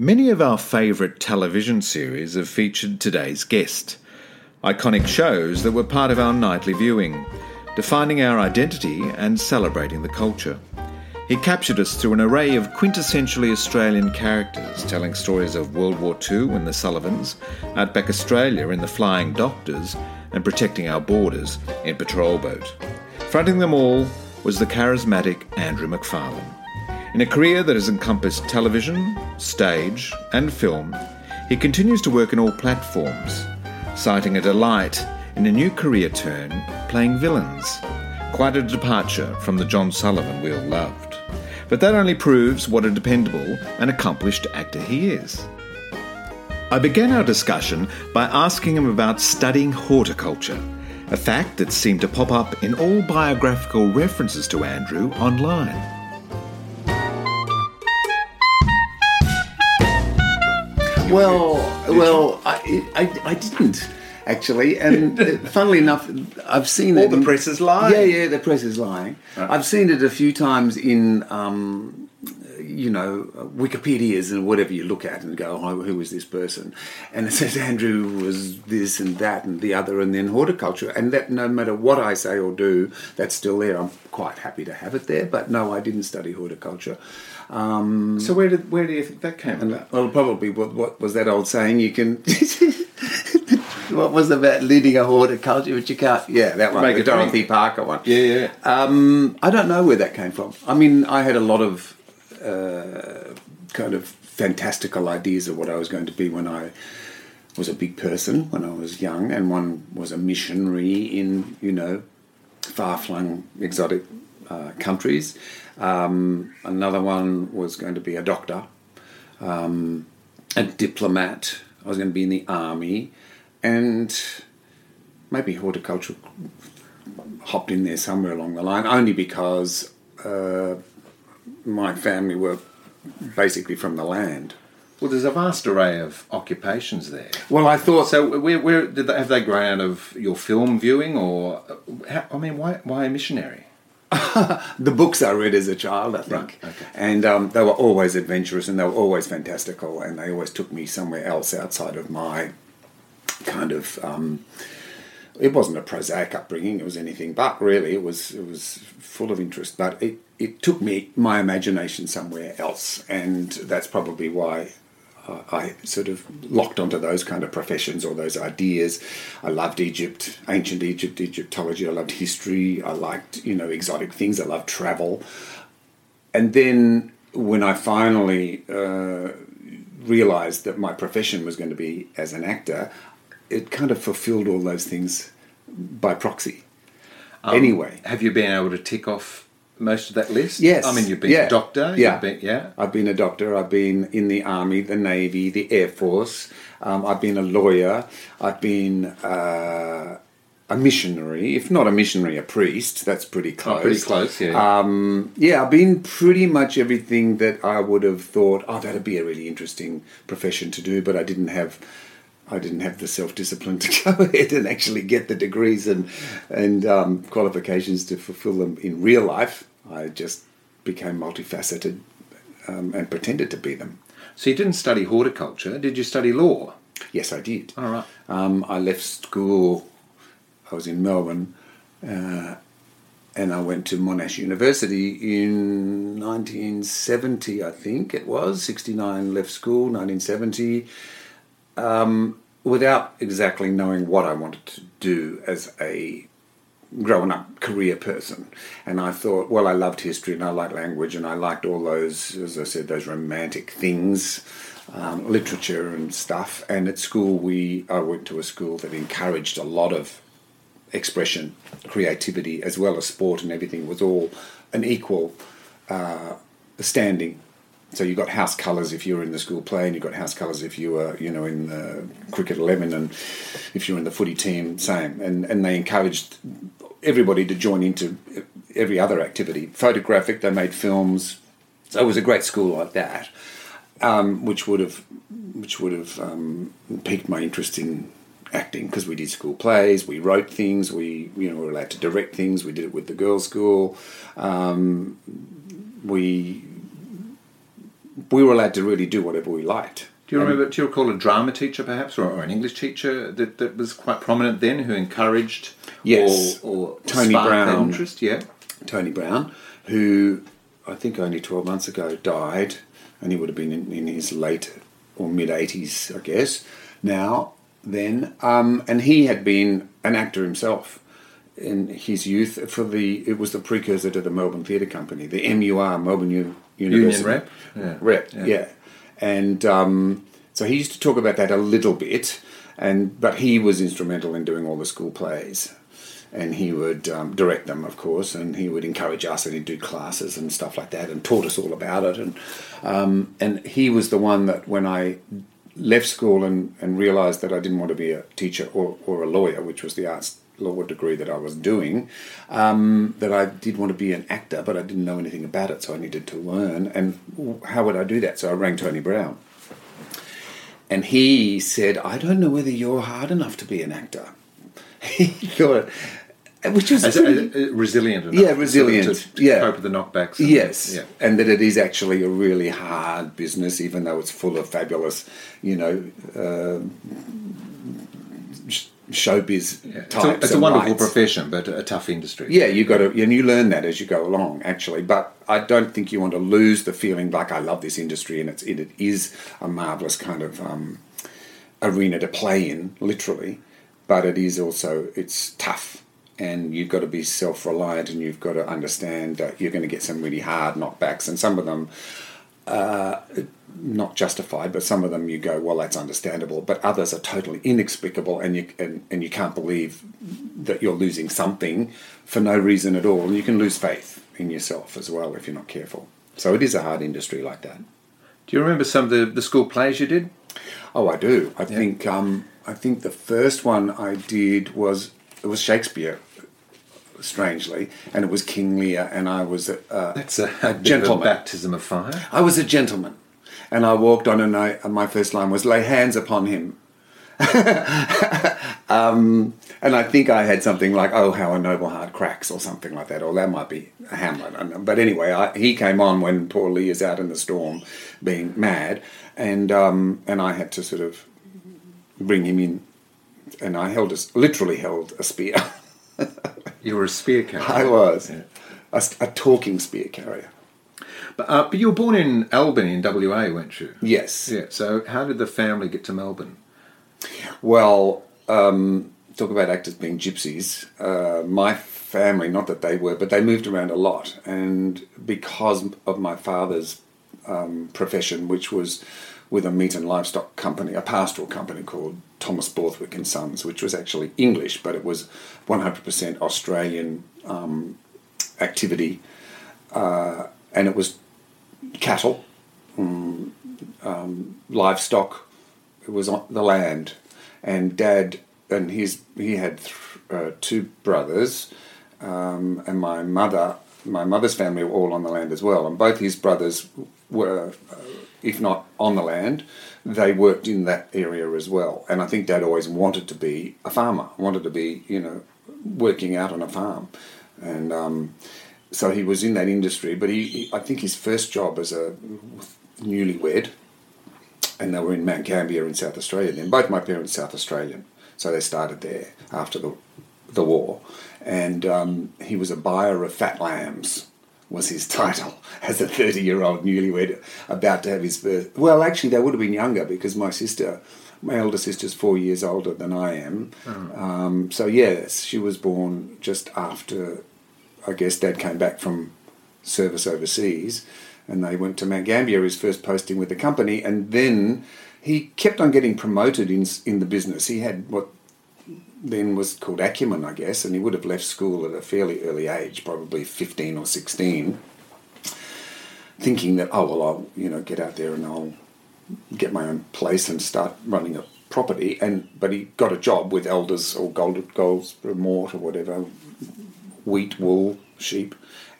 Many of our favourite television series have featured today's guest. Iconic shows that were part of our nightly viewing, defining our identity and celebrating the culture. He captured us through an array of quintessentially Australian characters, telling stories of World War II in The Sullivans, Outback Australia in The Flying Doctors, and protecting our borders in Patrol Boat. Fronting them all was the charismatic Andrew McFarlane. In a career that has encompassed television, stage, and film, he continues to work in all platforms, citing a delight in a new career turn playing villains. Quite a departure from the John Sullivan we all loved. But that only proves what a dependable and accomplished actor he is. I began our discussion by asking him about studying horticulture, a fact that seemed to pop up in all biographical references to Andrew online. Well, well, I, I, I didn't actually, and uh, funnily enough, I've seen All it. the press is lying. Yeah, yeah, the press is lying. I've seen it a few times in, um, you know, Wikipedia's and whatever you look at and go, oh, who was this person? And it says Andrew was this and that and the other, and then horticulture. And that no matter what I say or do, that's still there. I'm quite happy to have it there, but no, I didn't study horticulture. Um, So where did where do you think that came about? well, probably what, what was that old saying? You can. what was about leading a horde horticulture, but you can't. Yeah, that one, Make the a drink. Dorothy Parker one. Yeah, yeah. Um, I don't know where that came from. I mean, I had a lot of uh, kind of fantastical ideas of what I was going to be when I was a big person when I was young, and one was a missionary in you know far-flung exotic uh, countries. Um, another one was going to be a doctor, um, a diplomat. I was going to be in the army, and maybe horticulture hopped in there somewhere along the line, only because uh, my family were basically from the land. Well, there's a vast array of occupations there. Well, I thought So, where, where did they, have they grown out of your film viewing, or how, I mean, why why a missionary? the books I read as a child, I think, Right, okay. and um, they were always adventurous and they were always fantastical, and they always took me somewhere else outside of my kind of. Um, it wasn't a prosaic upbringing; it was anything but. Really, it was it was full of interest, but it it took me my imagination somewhere else, and that's probably why I sort of locked onto those kind of professions or those ideas. I loved Egypt, ancient Egypt, Egyptology. I loved history. I liked, you know, exotic things. I loved travel. And then when I finally uh, realized that my profession was going to be as an actor, it kind of fulfilled all those things by proxy. anyway. Have you been able to tick off most of that list? Yes. I mean, you've been Yeah. a doctor. Yeah. Been, yeah. I've been a doctor. I've been in the army, the navy, the air force. Um, I've been a lawyer. I've been uh, a missionary. If not a missionary, a priest. That's pretty close. Oh, pretty close. Yeah. Um, yeah, I've been pretty much everything that I would have thought. Oh, that'd be a really interesting profession to do, but I didn't have. I didn't have the self discipline to go ahead and actually get the degrees and and um, qualifications to fulfil them in real life. I just became multifaceted um, and pretended to be them. so you didn't study horticulture. Did you study law? Yes, I did. All right. Um, I left school. I was in Melbourne, uh, and I went to Monash University in 1970. I think it was 69. Left school 1970, um, without exactly knowing what I wanted to do as a growing up career person. And I thought, well, I loved history and I liked language and I liked all those, as I said, those romantic things, um, literature and stuff. And at school, we I went to a school that encouraged a lot of expression, creativity, as well as sport and everything was all an equal uh, standing. So you got house colours if you were in the school play, and you got house colours if you were, you know, in the cricket eleven, and if you were in the footy team, same. And and they encouraged everybody to join into every other activity. Photographic, they made films. So it was a great school like that, um, which would have which would have um, piqued my interest in acting because we did school plays, we wrote things, we you know were allowed to direct things. We did it with the girls' school. Um, we we were allowed to really do whatever we liked. Do you remember? Do you recall a drama teacher, perhaps, or, or an English teacher that, that was quite prominent then, who encouraged Yes. or, or Tony Brown. interest? Yeah. Tony Brown, who I think only 12 months ago died, and he would have been in, in his late or mid 80s, I guess, now, then. Um, and he had been an actor himself in his youth for the, it was the precursor to the Melbourne Theatre Company, the MUR, Melbourne U- University. Union Rep? Yeah. Rep, Yeah. yeah. And um, so he used to talk about that a little bit, and but he was instrumental in doing all the school plays and he would um, direct them, of course, and he would encourage us, and he'd do classes and stuff like that, and taught us all about it. And um, and he was the one that when I left school and, and realised that I didn't want to be a teacher or, or a lawyer, which was the arts law degree that I was doing, um, that I did want to be an actor, but I didn't know anything about it, so I needed to learn. And how would I do that? So I rang Tony Brown. And he said, I don't know whether you're hard enough to be an actor. he thought, which was As, pretty- resilient enough. Yeah, resilient, To, to yeah. cope with the knockbacks. and- Yes, Yeah. and that it is actually a really hard business, even though it's full of fabulous, you know, uh, showbiz Yeah. It's types. a, it's a wonderful lights. profession, but a tough industry. Yeah, you got to, and you learn that as you go along, actually. But I don't think you want to lose the feeling like I love this industry, and it's it, it is a marvelous kind of um, arena to play in, literally. But it is also it's tough, and you've got to be self reliant, and you've got to understand that you're going to get some really hard knockbacks, and some of them uh, not justified, but some of them you go, well, that's understandable. But others are totally inexplicable, and you and, and you can't believe that you're losing something for no reason at all, and you can lose faith in yourself as well if you're not careful. So it is a hard industry like that. Do you remember some of the, the school plays you did? Oh, I do. I think um, I think the first one I did was it was Shakespeare, strangely, and it was King Lear, and I was a, uh, That's a, a of a gentleman. baptism of fire. I was a gentleman, and I walked on, and, I, and my first line was "Lay hands upon him." um, and I think I had something like "Oh, how a noble heart cracks" or something like that, or that might be Hamlet. I don't know. But anyway, I, he came on when poor Lear is out in the storm, being mad, and um, and I had to sort of bring him in, and I held a, literally held a spear. You were a spear carrier. I was Yeah. a, a talking spear carrier. But, uh, but you were born in Albany in WA, weren't you? Yes. Yeah. So how did the family get to Melbourne? Well, um, talk about actors being gypsies. Uh, my family, not that they were, but they moved around a lot. And because of my father's um, profession, which was with a meat and livestock company, a pastoral company called Thomas Borthwick and Sons, which was actually English, but it was 100% Australian um, activity. Uh, and it was cattle, mm, um, livestock, it was on the land, and Dad and his he had th- uh, two brothers, um, and my mother, my mother's family were all on the land as well, and both his brothers were, uh, if not on the land, they worked in that area as well. And I think Dad always wanted to be a farmer, wanted to be you know working out on a farm, and. Um, so he was in that industry, but he, he I think his first job as a newlywed and they were in Mount Gambier in South Australia then. Both my parents South Australian, so they started there after the the war. And um, he was a buyer of fat lambs, was his title as a 30 year old newlywed about to have his birth. Well, actually, they would have been younger because my sister, my elder sister's four years older than I am. Um, so, yes, she was born just after, I guess, Dad came back from service overseas and they went to Mount Gambier, his first posting with the company, and then he kept on getting promoted in in the business. He had what then was called acumen, I guess, and he would have left school at a fairly early age, probably fifteen or sixteen, thinking that oh well I'll you know get out there and I'll get my own place and start running a property. And but he got a job with Elders or Gold Goldsbrough Mort or whatever, wheat, wool, sheep,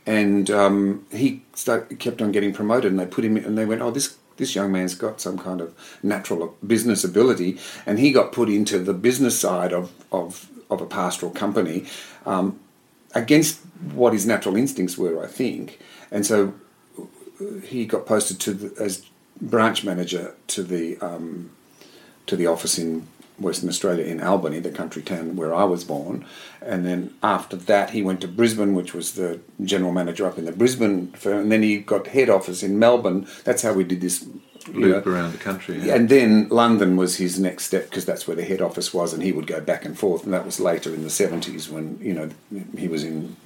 and um, he start, kept on getting promoted. And they put him in, and they went, oh this this young man's got some kind of natural business ability, and he got put into the business side of of, of a pastoral company. Um, against what his natural instincts were, I think, and so he got posted to the, as branch manager to the um, to the office in Western Australia in Albany, the country town where I was born. And then after that, he went to Brisbane, which was the general manager up in the Brisbane firm. And then he got head office in Melbourne. That's how we did this loop know. around the country. Yeah. And then London was his next step because that's where the head office was, and he would go back and forth. And that was later in the seventies when you know he was in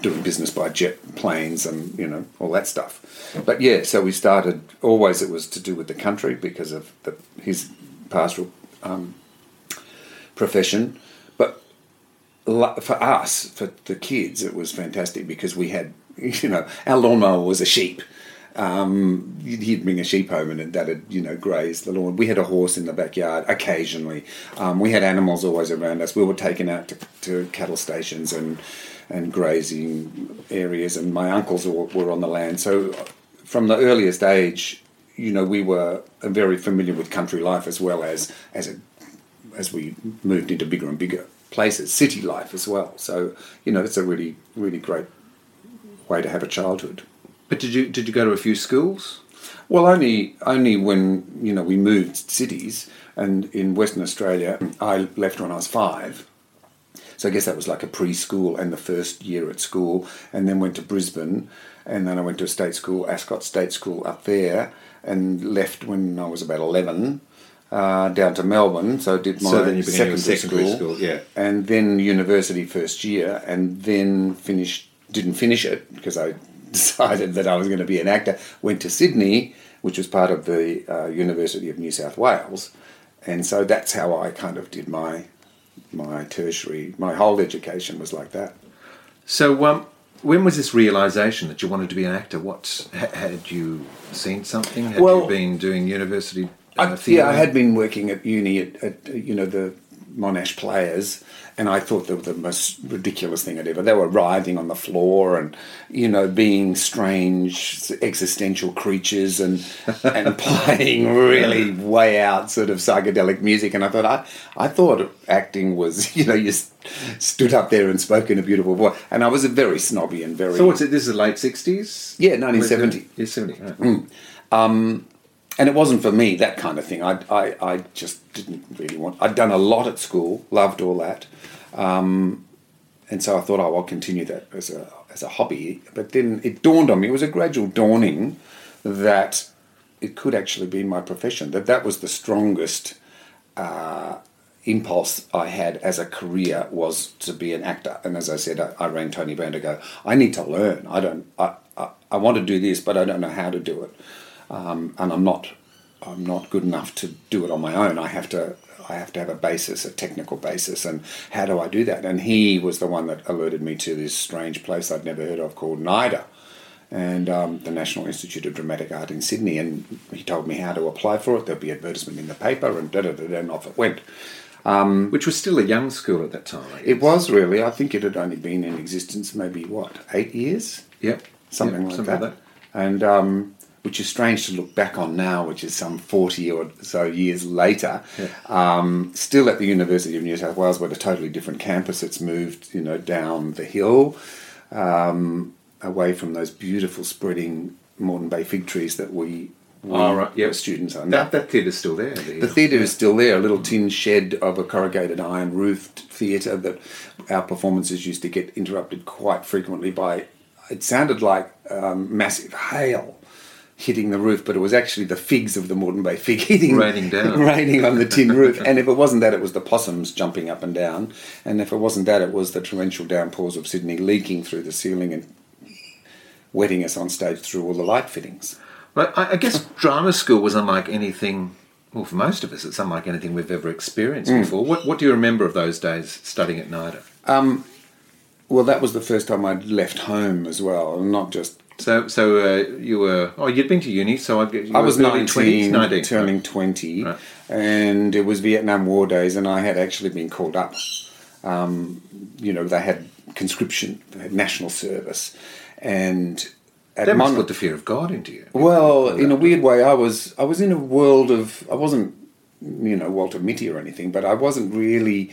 doing business by jet planes and you know all that stuff. But yeah, so we started. Always it was to do with the country because of the, his pastoral um, profession. But for us, for the kids, it was fantastic because we had, you know, our lawnmower was a sheep. Um, he'd bring a sheep home and that'd, you know, graze the lawn. We had a horse in the backyard occasionally. Um, we had animals always around us. We were taken out to, to cattle stations and and grazing areas, and my uncles were, were on the land. So from the earliest age, you know, we were very familiar with country life as well as as as we moved into bigger and bigger places, city life as well. So you know, it's a really really great way to have a childhood. But did you did you go to a few schools? Well, only only when you know we moved cities, and in Western Australia, I left when I was five. So I guess that was like a preschool and the first year at school, and then went to Brisbane, and then I went to a state school, Ascot State School up there, and left when I was about 11 uh, down to Melbourne. So I did my so then you secondary, secondary school, school, yeah, and then university first year, and then finished. Didn't finish it because I decided that I was going to be an actor. Went to Sydney, which was part of the uh, University of New South Wales, and so that's how I kind of did my my tertiary. My whole education was like that. So, um, when was this realization that you wanted to be an actor? What had you seen something? Had well, you been doing university? Uh, I, yeah, I had been working at uni at, at you know the Monash Players, and I thought they were the most ridiculous thing I'd ever. They were writhing on the floor and, you know, being strange existential creatures and and playing really way out sort of psychedelic music. And I thought I I thought acting was, you know, you stood up there and spoke in a beautiful voice. And I was a very snobby and very. So what's it? This is the late sixties. Yeah, nineteen seventy. Yeah, seventy. Right. Mm. Um, and it wasn't for me that kind of thing. I, I, I just didn't really want. I'd done a lot at school, loved all that, um, and so I thought, oh, I'll continue that as a as a hobby. But then it dawned on me. It was a gradual dawning that it could actually be my profession. That that was the strongest uh, impulse I had as a career was to be an actor. And as I said, I, I rang Tony Brown to go. I need to learn. I don't. I, I, I want to do this, but I don't know how to do it um, and I'm not I'm not good enough to do it on my own. I have to I have to have a basis, a technical basis, and how do I do that? And he was the one that alerted me to this strange place I'd never heard of called NIDA, and um, the National Institute of Dramatic Art in Sydney. And he told me how to apply for it. There'll be advertisement in the paper, and da da da, and off it went. Um, Which was still a young school at that time. It was really. I think it had only been in existence maybe what eight years. Yep, something, yep, like, something that. like that. And um, which is strange to look back on now, which is some 40 or so years later. Yeah. Um, still at the University of New South Wales, but a totally different campus. It's moved, you know, down the hill, um, away from those beautiful spreading Moreton Bay fig trees that we oh, right. yep. students under. That, that theatre's still there. The, the theatre yeah. is still there, a little tin shed of a corrugated iron roofed theatre that our performances used to get interrupted quite frequently by, it sounded like um, massive hail hitting the roof, but it was actually the figs of the Moreton Bay fig hitting, raining down, raining on the tin roof. And if it wasn't that, it was the possums jumping up and down. And if it wasn't that, it was the torrential downpours of Sydney leaking through the ceiling and wetting us on stage through all the light fittings. Right, I guess drama school was unlike anything. Well, for most of us, it's unlike anything we've ever experienced mm. before. What, what do you remember of those days studying at NIDA? Um, well, that was the first time I'd left home as well, not just so, so uh, you were oh you'd been to uni, so I, I was 19, 20s, 19, turning twenty, right. and it was Vietnam War days, and I had actually been called up. Um, you know, they had conscription, they had national service, and at that Mon- put the fear of God into you. Well, in a weird way, I was I was in a world of I wasn't you know Walter Mitty or anything, but I wasn't really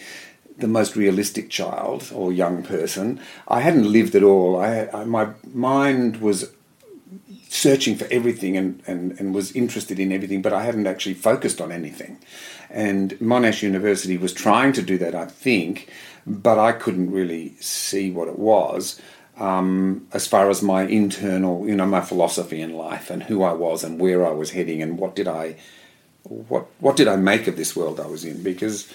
the most realistic child or young person. I hadn't lived at all. I, I, my mind was searching for everything and, and, and was interested in everything, but I hadn't actually focused on anything. And Monash University was trying to do that, I think, but I couldn't really see what it was. Um, as far as my internal, you know, my philosophy in life and who I was and where I was heading and what did I, what what did I make of this world I was in? Because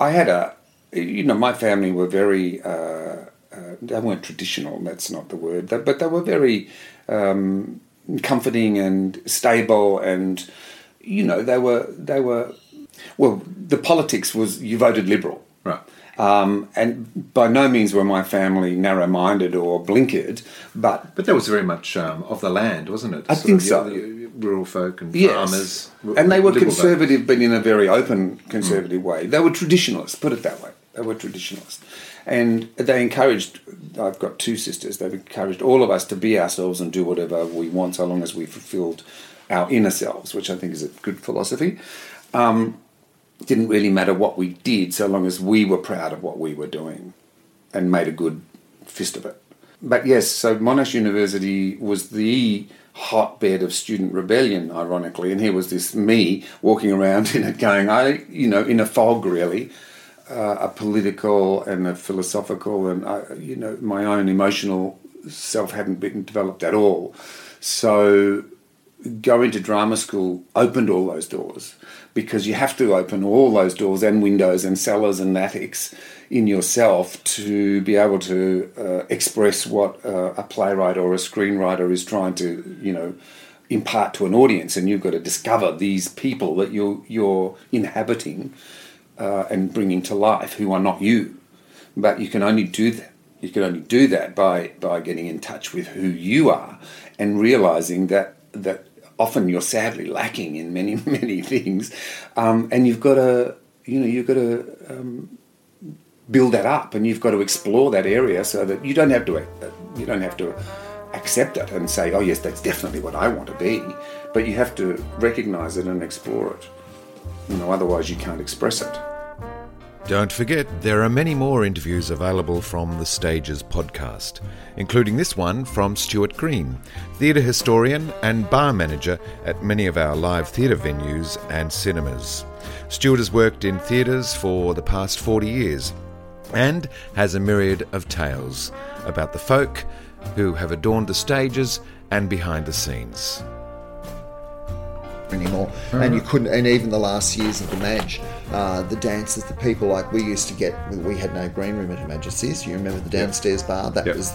I had a, you know, my family were very, uh, uh, they weren't traditional. That's not the word, but they were very um, comforting and stable, and you know, they were they were. Well, the politics was you voted Liberal, Right. Um, and by no means were my family narrow-minded or blinkered, but But that was very much um, of the land, wasn't it? I Sort think of, so. yeah, rural folk and Yes. farmers. and they were conservative, but in a very open conservative way. They were traditionalists, put it that way. They were traditionalists, and they encouraged. I've got two sisters. They've encouraged all of us to be ourselves and do whatever we want, so long as we fulfilled our inner selves, which I think is a good philosophy. Um, didn't really matter what we did, so long as we were proud of what we were doing, and made a good fist of it. But yes, so Monash University was the hotbed of student rebellion, ironically, and here was this me walking around in it, going, I, you know, in a fog, really, uh, a political and a philosophical, and I, you know, my own emotional self hadn't been developed at all. So going to drama school opened all those doors because you have to open all those doors and windows and cellars and attics in yourself to be able to uh, express what uh, a playwright or a screenwriter is trying to, you know, impart to an audience. And you've got to discover these people that you're, you're inhabiting uh, and bringing to life who are not you. But you can only do that. You can only do that by, by getting in touch with who you are and realizing that that often you're sadly lacking in many many things, um, and you've got to you know you've got to um, build that up, and you've got to explore that area so that you don't have to uh, you don't have to accept it and say oh yes that's definitely what I want to be, but you have to recognize it and explore it. You know otherwise you can't express it. Don't forget, there are many more interviews available from the Stages podcast, including this one from Stuart Green, theatre historian and bar manager at many of our live theatre venues and cinemas. Stuart has worked in theatres for the past 40 years and has a myriad of tales about the folk who have adorned the stages and behind the scenes. anymore. And you couldn't, and even the last years of the Madge, uh, the dancers, the people like we used to get, we had no green room at Her Majesty's. You remember the downstairs bar? That Yep. was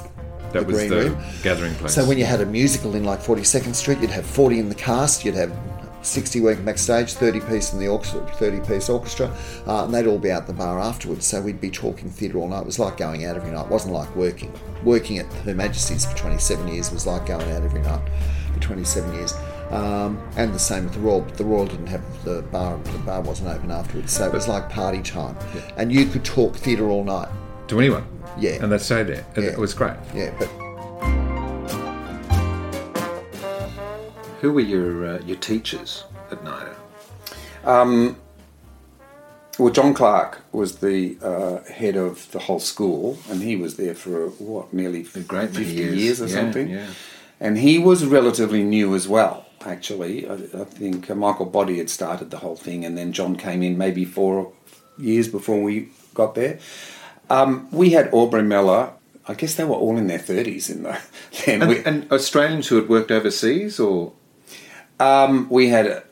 That the was green the room. gathering place. So when you had a musical in like 42nd Street, you'd have 40 in the cast, you'd have 60 working backstage, 30 piece in the orchestra, 30 piece orchestra, uh, and they'd all be out the bar afterwards. So we'd be talking theatre all night. It was like going out every night. It wasn't like working. Working at Her Majesty's for 27 years was like going out every night for 27 years. Um, and the same with the Royal, but the Royal didn't have the bar. The bar wasn't open afterwards, so it was like party time, and you could talk theatre all night. to anyone. Yeah. And they stayed there. It, Yeah. it was great. Yeah, but Who were your uh, your teachers at NIDA? Um, well, John Clark was the uh, head of the whole school, and he was there for what nearly great 50 years. years, or Yeah, something. yeah. And he was relatively new as well. Actually, I, I think uh, Michael Boddy had started the whole thing, and then John came in maybe four years before we got there. Um, we had Aubrey Mellor. I guess they were all in their thirties in the. Then And, we, and Australians who had worked overseas, or Um, we had, a,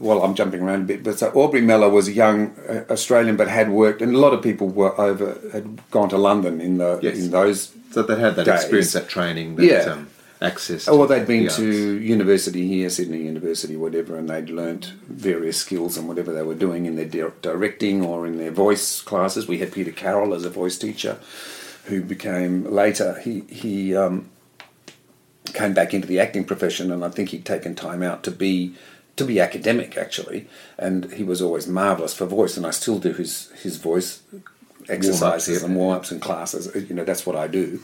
well, I'm jumping around a bit, but so Aubrey Mellor was a young uh, Australian, but had worked, and a lot of people were over, had gone to London in the Yes. in those. so they had that Days. experience, that training, that Yeah. um, access. Or to they'd been the to university here, Sydney University, whatever, and they'd learnt various skills and whatever they were doing in their di- directing or in their voice classes. We had Peter Carroll as a voice teacher, who became later he he um, came back into the acting profession, and I think he'd taken time out to be to be academic actually, and he was always marvelous for voice, and I still do his his voice exercises and warm ups and classes. You know, that's what I do.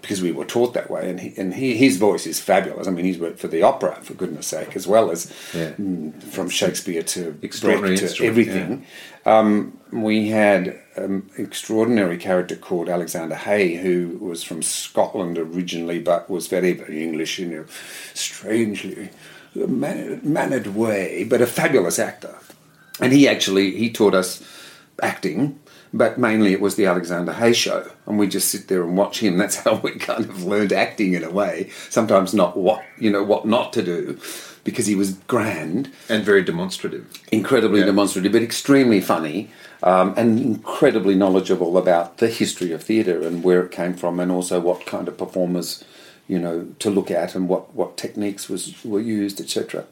Because we were taught that way. And he, and he, his voice is fabulous. I mean, he's worked for the opera for goodness sake, as well as Yeah. mm, from Shakespeare to Extraordinary Brecht to everything. Um, we had an extraordinary character called Alexander Hay, who was from Scotland originally, but was very, very English in a strangely mannered, mannered way, but a fabulous actor. And he actually he taught us acting, but mainly it was the Alexander Hay show, and we just sit there and watch him. That's how we kind of learned acting in a way. Sometimes not what you know what not to do, because he was grand And very demonstrative. incredibly Yeah. demonstrative, but extremely funny, um, and incredibly knowledgeable about the history of theatre and where it came from, and also what kind of performers, you know, to look at and what, what techniques was were used, etc.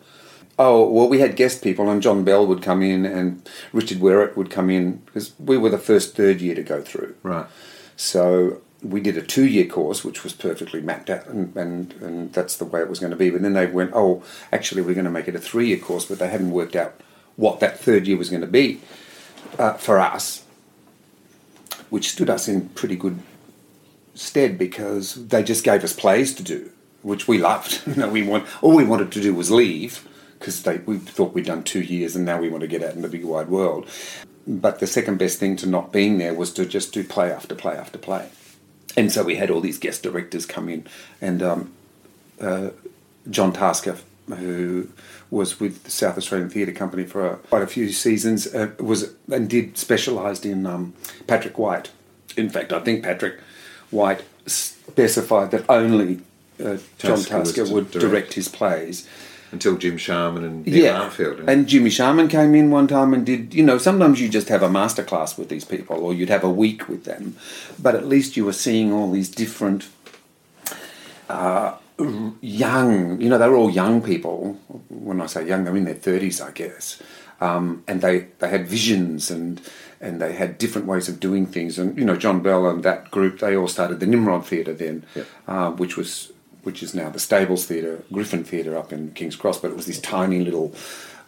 Oh well, we had guest people, and John Bell would come in, and Richard Wherrett would come in because we were the first third year to go through. Right. So we did a two-year course, which was perfectly mapped out, and, and, and that's the way it was going to be. But then they went, oh, actually, we're going to make it a three-year course, but they hadn't worked out what that third year was going to be uh, for us, which stood us in pretty good stead because they just gave us plays to do, which we loved. you know, we want all we wanted to do was leave because we thought we'd done two years and now we want to get out in the big wide world. But the second best thing to not being there was to just do play after play after play. And so we had all these guest directors come in, and um, uh, John Tasker, who was with the South Australian Theatre Company for uh, quite a few seasons, uh, was and did specialised in um, Patrick White. In fact, I think Patrick White specified that only uh, John Tasker Tasker would direct. direct his plays. Until Jim Sharman and Neil Yeah, Armfield. and Jimmy Sharman came in one time and did. You know, sometimes you just have a masterclass with these people, or you'd have a week with them, but at least you were seeing all these different uh, young. You know, they were all young people. When I say young, they're in their thirties, I guess, um, and they they had visions and. And they had different ways of doing things, and you know John Bell and that group. They all started the Nimrod Theatre then, Yep. uh, which was which is now the Stables Theatre, Griffin Theatre up in King's Cross, but it was this tiny little,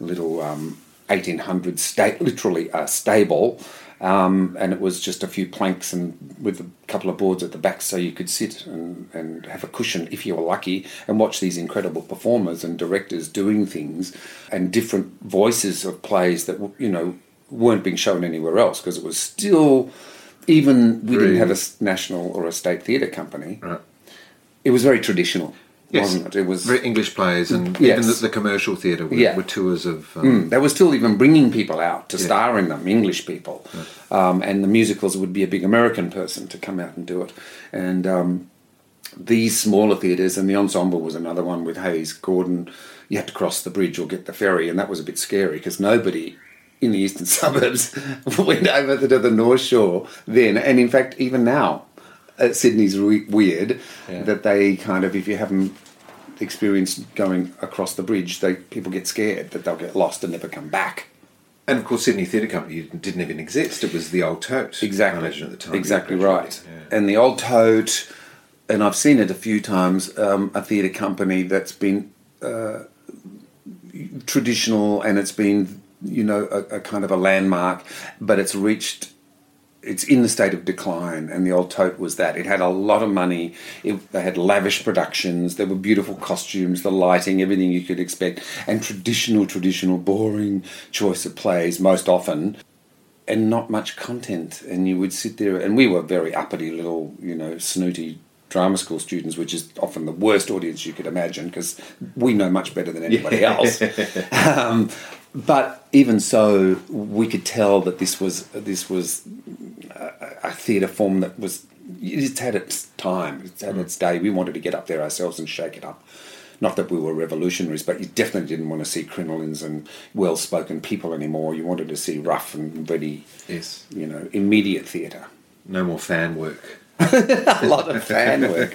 little um, 1800 sta- literally a stable, um, and it was just a few planks and with a couple of boards at the back so you could sit and, and have a cushion if you were lucky and watch these incredible performers and directors doing things and different voices of plays that you know weren't being shown anywhere else because it was still even we didn't have a national or a state theatre company Right. It was very traditional, Yes. wasn't it? It was. Very English plays and Yes. even the, the commercial theatre were, Yeah. were tours of. Um, Mm, they were still even bringing people out to Yeah. star in them, English people, um, and the musicals would be a big American person to come out and do it, and um, these smaller theatres and the ensemble was another one with Hayes Gordon. You had to cross the bridge or get the ferry, and that was a bit scary because nobody in the eastern suburbs went over to the North Shore then, and in fact even now. Uh, Sydney's re- weird Yeah. that they kind of, if you haven't experienced going across the bridge, they people get scared that they'll get lost and never come back. And of course, Sydney Theatre Company didn't even exist. It was the old Tote. Exactly. I imagine at the time. Exactly right. Yeah. And the old tote, and I've seen it a few times. Um, a theatre company that's been uh, traditional and it's been, you know, a, a kind of a landmark, but it's reached. It's in the state of decline, and the old tote was that. It had a lot of money. It, they had lavish productions. There were beautiful costumes, the lighting, everything you could expect, and traditional, traditional, boring choice of plays most often and not much content. And you would sit there, and we were very uppity little, you know, snooty drama school students, which is often the worst audience you could imagine because we know much better than anybody else. um, but even so, we could tell that this was this was a, a theatre form that was it's had its time, it's had mm. its day. We wanted to get up there ourselves and shake it up. Not that we were revolutionaries, but you definitely didn't want to see crinolines and well-spoken people anymore. You wanted to see rough and ready, Yes. you know, immediate theatre. No more fan work. A lot of fan work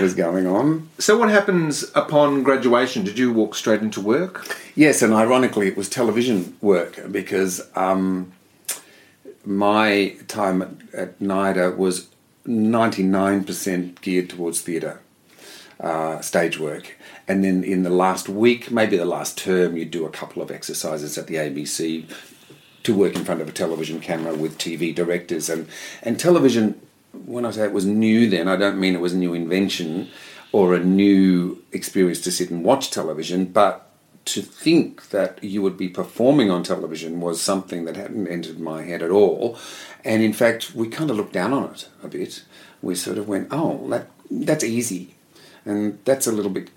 was going on. So, what happens upon graduation? Did you walk straight into work? Yes, and ironically, it was television work because um, my time at, at NIDA was 99% geared towards theatre, uh, stage work. And then in the last week, maybe the last term, you'd do a couple of exercises at the ABC to work in front of a television camera with TV directors. And, and television when I say it was new then, I don't mean it was a new invention or a new experience to sit and watch television, but to think that you would be performing on television was something that hadn't entered my head at all. And in fact, we kind of looked down on it a bit. We sort of went, oh, that, that's easy. And that's a little bit,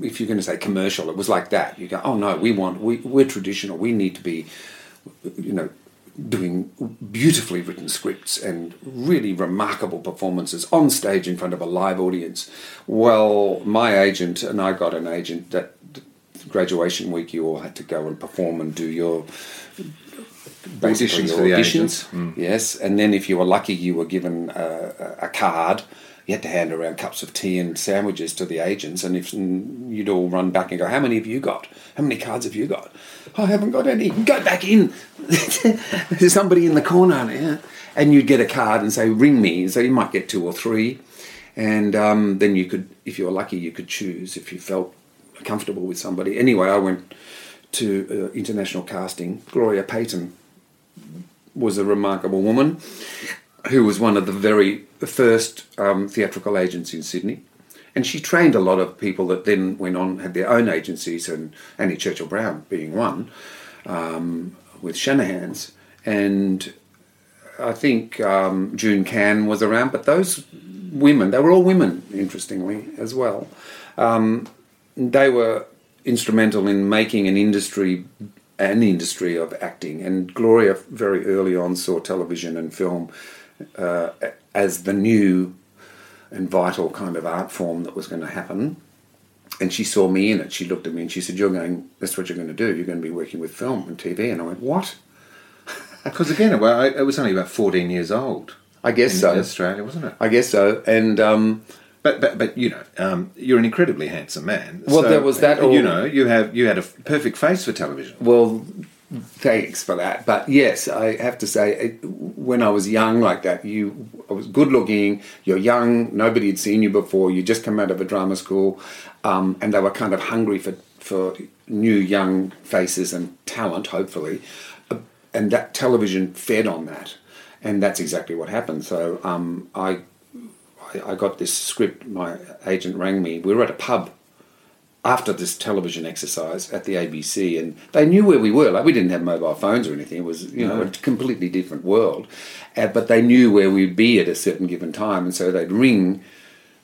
if you're going to say commercial, it was like that. You go, oh no, we want, we, we're traditional. We need to be, you know, doing beautifully written scripts and really remarkable performances on stage in front of a live audience. Well, my agent and I got an agent that graduation week you all had to go and perform and do your Auditions your for the auditions. Mm. Yes, and then if you were lucky, you were given a, a card. You had to hand around cups of tea and sandwiches to the agents, and if and you'd all run back and go, "How many have you got? How many cards have you got? "Oh, I haven't got any. Go back in. There's somebody in the corner, yeah. and you'd get a card and say, "Ring me." So you might get two or three, and um, then you could, if you were lucky, you could choose if you felt comfortable with somebody. Anyway, I went to uh, international casting. Gloria Payten was a remarkable woman who was one of the very first um, theatrical agency in Sydney. And she trained a lot of people that then went on, had their own agencies, and Annie Churchill Brown being one, um, with Shanahan's. And I think um, June Cann was around, but those women, they were all women, interestingly, as well. Um, they were instrumental in making an industry an industry of acting and gloria very early on saw television and film uh, as the new and vital kind of art form that was going to happen and she saw me in it she looked at me and she said you're going that's what you're going to do you're going to be working with film and tv and i went what Because again, well, I, I was only about 14 years old. i guess in so Australia, wasn't it? i guess so and um, But, but but you know, um, you're an incredibly handsome man. Well, there was that You know, you have you had a perfect face for television. Well, thanks for that. But yes, I have to say, when I was young like that, you I was good looking. You're young. Nobody had seen you before. You just come out of a drama school, um, and they were kind of hungry for for new young faces and talent. Hopefully, and that television fed on that, and that's exactly what happened. So um. I I got this script. My agent rang me. We were at a pub after this television exercise at the ABC, and they knew where we were. Like we didn't have mobile phones or anything. It was you know a completely different world, uh, but they knew where we'd be at a certain given time, and so they'd ring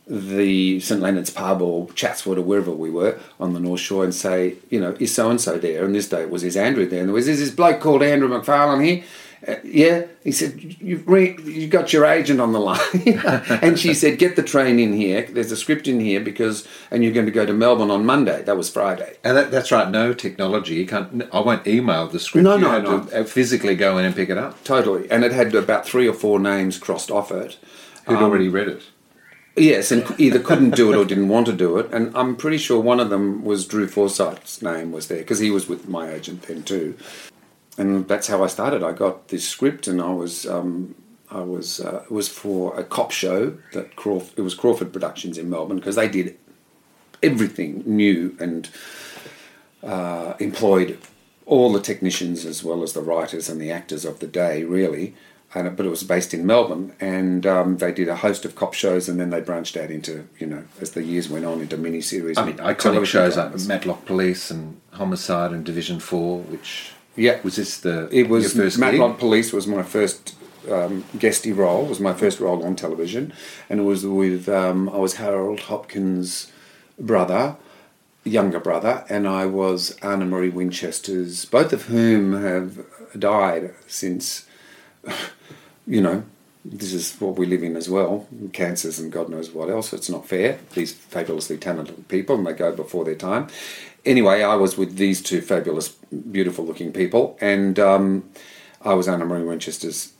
the St Leonard's pub or Chatswood or wherever we were on the North Shore and say, you know, is so and so there? And this day it was is Andrew there? And there was is this bloke called Andrew McFarlane here. Uh, yeah, he said you've re- you got your agent on the line, and she said get the train in here. There's a script in here because, and you're going to go to Melbourne on Monday. That was Friday. And that, that's right. No technology. You can't. I won't email the script. No, you no, had no. To uh, physically go in and pick it up. Totally, and it had about three or four names crossed off it. Who'd Um, already read it? Yes, and either couldn't do it or didn't want to do it. And I'm pretty sure one of them was Drew Forsyth's name was there because he was with my agent then too. And that's how I started. I got this script, and I was um, I was uh, it was for a cop show that Crawf- it was Crawford Productions in Melbourne because they did everything new and uh, employed all the technicians as well as the writers and the actors of the day, really. And, but it was based in Melbourne, and um, they did a host of cop shows, and then they branched out into, you know, as the years went on, into miniseries. I mean, iconic shows like dramas. Matlock Police and Homicide and Division Four, which Yeah, was this the It was your first Matlock gig? Police was my first um, guesty role. Was my first role on television, and it was with um, I was Harold Hopkins' brother, younger brother, and I was Arna-Maria Winchester's. Both of whom have died since. You know, this is what we live in as well. Cancers and God knows what else. It's not fair. These fabulously talented people, and they go before their time. Anyway, I was with these two fabulous, beautiful-looking people, and um, I was Arna-Maria Winchester's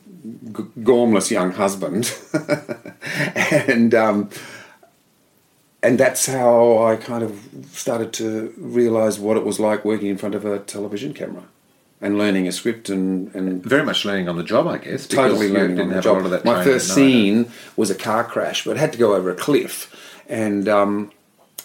g- gormless young husband, and um, and that's how I kind of started to realise what it was like working in front of a television camera, and learning a script and and Very much learning on the job, I guess. totally learning on the job. of that My first scene was a car crash, but it had to go over a cliff, and um,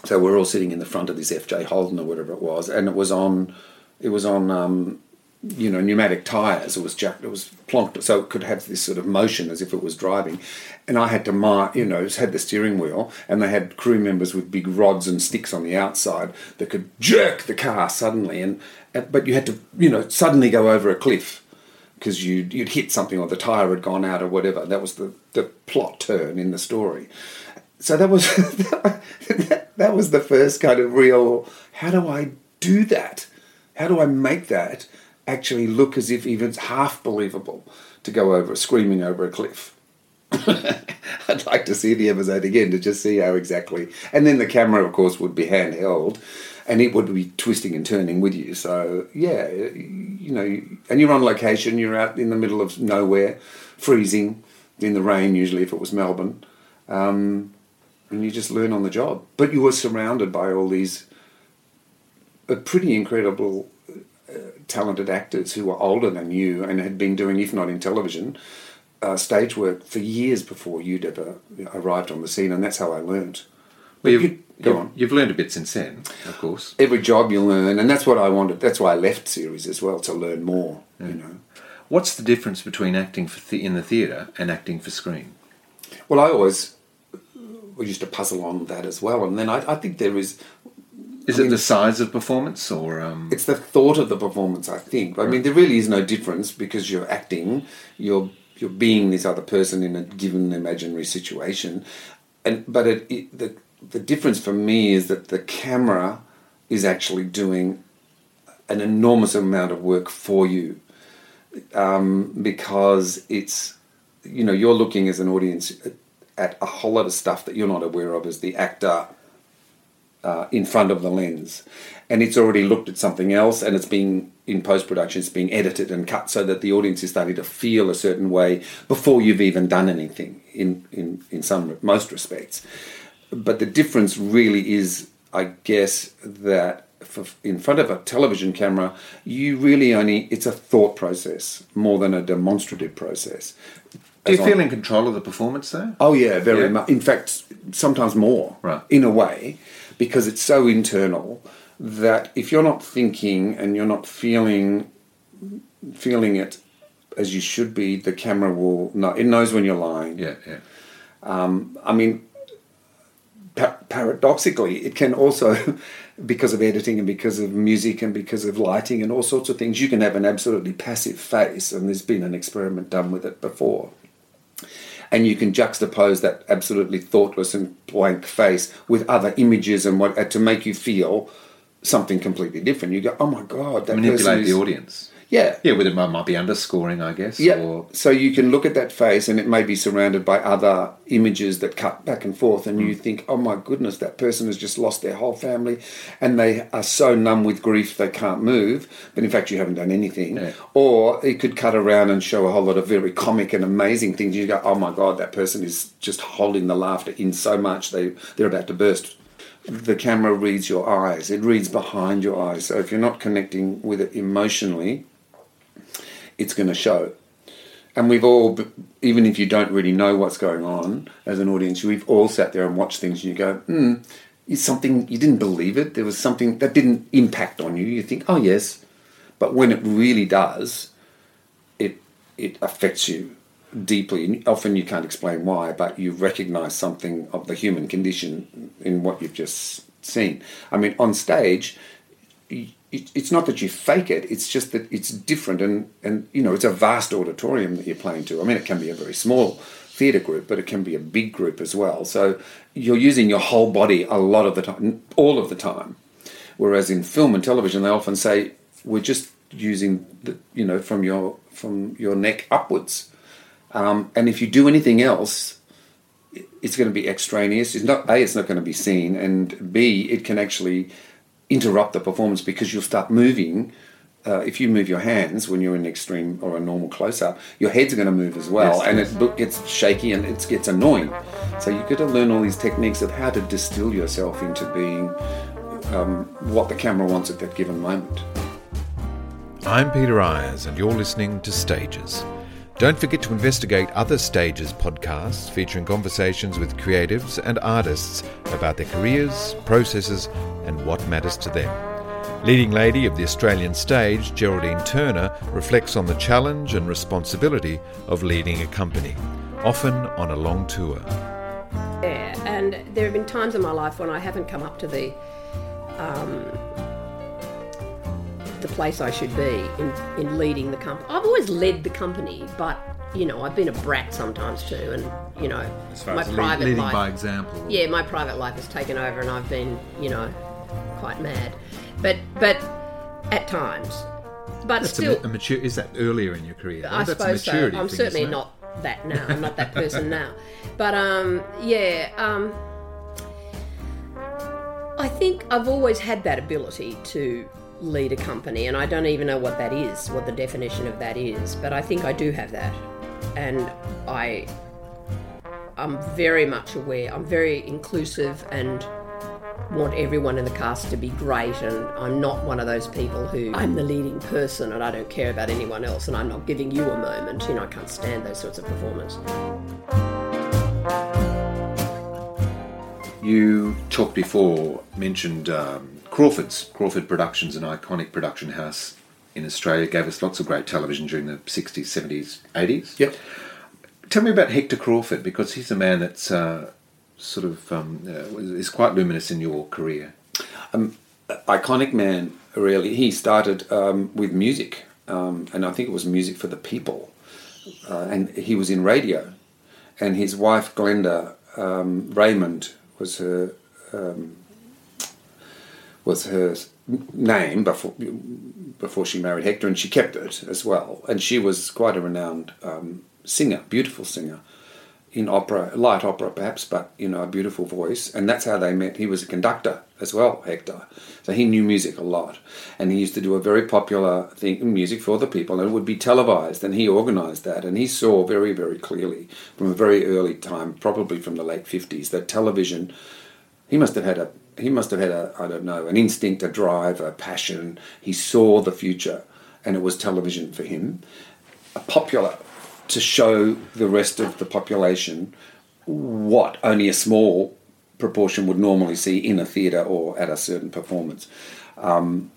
so we're all sitting in the front of this FJ Holden or whatever it was, and it was on, it was on um, you know, pneumatic tyres. It was jacked, it was plonked, so it could have this sort of motion as if it was driving. And I had to mark, you know, had the steering wheel, and they had crew members with big rods and sticks on the outside that could jerk the car suddenly. And, but you had to, you know, suddenly go over a cliff because you'd, you'd hit something or the tyre had gone out or whatever. That was the, the plot turn in the story. So that was that was the first kind of real. How do I do that? How do I make that actually look as if even half believable to go over screaming over a cliff? I'd like to see the episode again to just see how exactly. And then the camera, of course, would be handheld, and it would be twisting and turning with you. So yeah, you know, and you're on location. You're out in the middle of nowhere, freezing in the rain. Usually, if it was Melbourne. Um, and you just learn on the job. But you were surrounded by all these uh, pretty incredible, uh, talented actors who were older than you and had been doing, if not in television, uh, stage work for years before you'd ever arrived on the scene, and that's how I learned. Well, you've, go you've, on. You've learned a bit since then, of course. Every job you learn, and that's what I wanted. That's why I left series as well to learn more. You know, what's the difference between acting for in the theatre and acting for screen? Well, I always we used to puzzle on that as well. And then I, I think there is. Is I it mean, the size of performance, or um... it's the thought of the performance? I think. I mean, there really is no difference because you're acting, you're you're being this other person in a given imaginary situation, and but it, it, the the difference for me is that the camera is actually doing an enormous amount of work for you um, because it's you know you're looking as an audience at a whole lot of stuff that you're not aware of as the actor uh, in front of the lens. And it's already looked at something else and it's being, in post production, it's being edited and cut so that the audience is starting to feel a certain way before you've even done anything in, in, in some, most respects. But the difference really is, I guess, that for, in front of a television camera, you really only, it's a thought process more than a demonstrative process. Do you feel in control of the performance though? Oh yeah, very yeah. much. In fact, sometimes more. Right. In a way, because it's so internal that if you're not thinking and you're not feeling feeling it as you should be, the camera will know. It knows when you're lying. Yeah, yeah. Um, I mean, pa- paradoxically, it can also, because of editing and because of music and because of lighting and all sorts of things, you can have an absolutely passive face. And there's been an experiment done with it before and you can juxtapose that absolutely thoughtless and blank face with other images and what uh, to make you feel something completely different. You go, oh my god, that manipulate the audience. Yeah. Yeah, with it might be underscoring, I guess. Yeah. Or... So you can look at that face and it may be surrounded by other images that cut back and forth, and mm. you think, oh my goodness, that person has just lost their whole family and they are so numb with grief they can't move, but in fact you haven't done anything. Yeah. Or it could cut around and show a whole lot of very comic and amazing things. You go, oh my God, that person is just holding the laughter in so much they, they're about to burst the camera reads your eyes. It reads behind your eyes. So if you're not connecting with it emotionally, it's going to show. And we've all, even if you don't really know what's going on as an audience, we've all sat there and watched things and you go, hmm, it's something, you didn't believe it. There was something that didn't impact on you. You think, oh, yes. But when it really does, it, it affects you deeply. And often you can't explain why, but you recognize something of the human condition in what you've just seen. I mean, on stage, it, it's not that you fake it it's just that it's different and and you know it's a vast auditorium that you're playing to. I mean it can be a very small theatre group but it can be a big group as well. So you're using your whole body a lot of the time all of the time. Whereas in film and television they often say we're just using the you know from your from your neck upwards. Um, and if you do anything else it's going to be extraneous. It's not a it's not going to be seen and b it can actually interrupt the performance because you'll start moving. Uh, if you move your hands when you're in extreme or a normal close up, your head's going to move as well, yes, and it gets shaky and it gets annoying. So you've got to learn all these techniques of how to distill yourself into being um, what the camera wants at that given moment. I'm Peter Eyers, and you're listening to Stages. Don't forget to investigate other Stages podcasts featuring conversations with creatives and artists about their careers, processes, and what matters to them. Leading lady of the Australian stage, Geraldine Turner, reflects on the challenge and responsibility of leading a company, often on a long tour. Yeah, and there have been times in my life when I haven't come up to the um, the place I should be in, in leading the company. I've always led the company, but you know, I've been a brat sometimes too, and you know, my private leading life. by example. yeah, my private life has taken over, and I've been, you know, quite mad. But but at times, but That's still, a, a mature. Is that earlier in your career? I That's a suppose so. I'm thing, certainly not that now. I'm not that person now. But um, yeah, um, I think I've always had that ability to lead a company, and I don't even know what that is, what the definition of that is. But I think I do have that, and I, I'm very much aware. I'm very inclusive and want everyone in the cast to be great and I'm not one of those people who I'm the leading person and I don't care about anyone else and I'm not giving you a moment. You know, I can't stand those sorts of performers. You talked before, mentioned um, Crawford's. Crawford Productions, an iconic production house in Australia, gave us lots of great television during the 60s, 70s, 80s. Yep. Tell me about Hector Crawford because he's a man that's uh, sort of um, uh, is quite luminous in your career. iconic man, really. He started um, with music, um, and I think it was music for the people. Uh, and he was in radio, and his wife Glenda um, Raymond was her um, was her name before before she married Hector, and she kept it as well. And she was quite a renowned um, singer, beautiful singer in opera, light opera perhaps, but you know, a beautiful voice. And that's how they met. He was a conductor as well, Hector. So he knew music a lot. And he used to do a very popular thing, music for the people, and it would be televised. And he organised that. And he saw very, very clearly from a very early time, probably from the late 50s, that television, he must have had a, he must have had a, I don't know, an instinct, a drive, a passion. He saw the future, and it was television for him. A popular to show the rest of the population what only a small proportion would normally see in a theatre or at a certain performance. Um,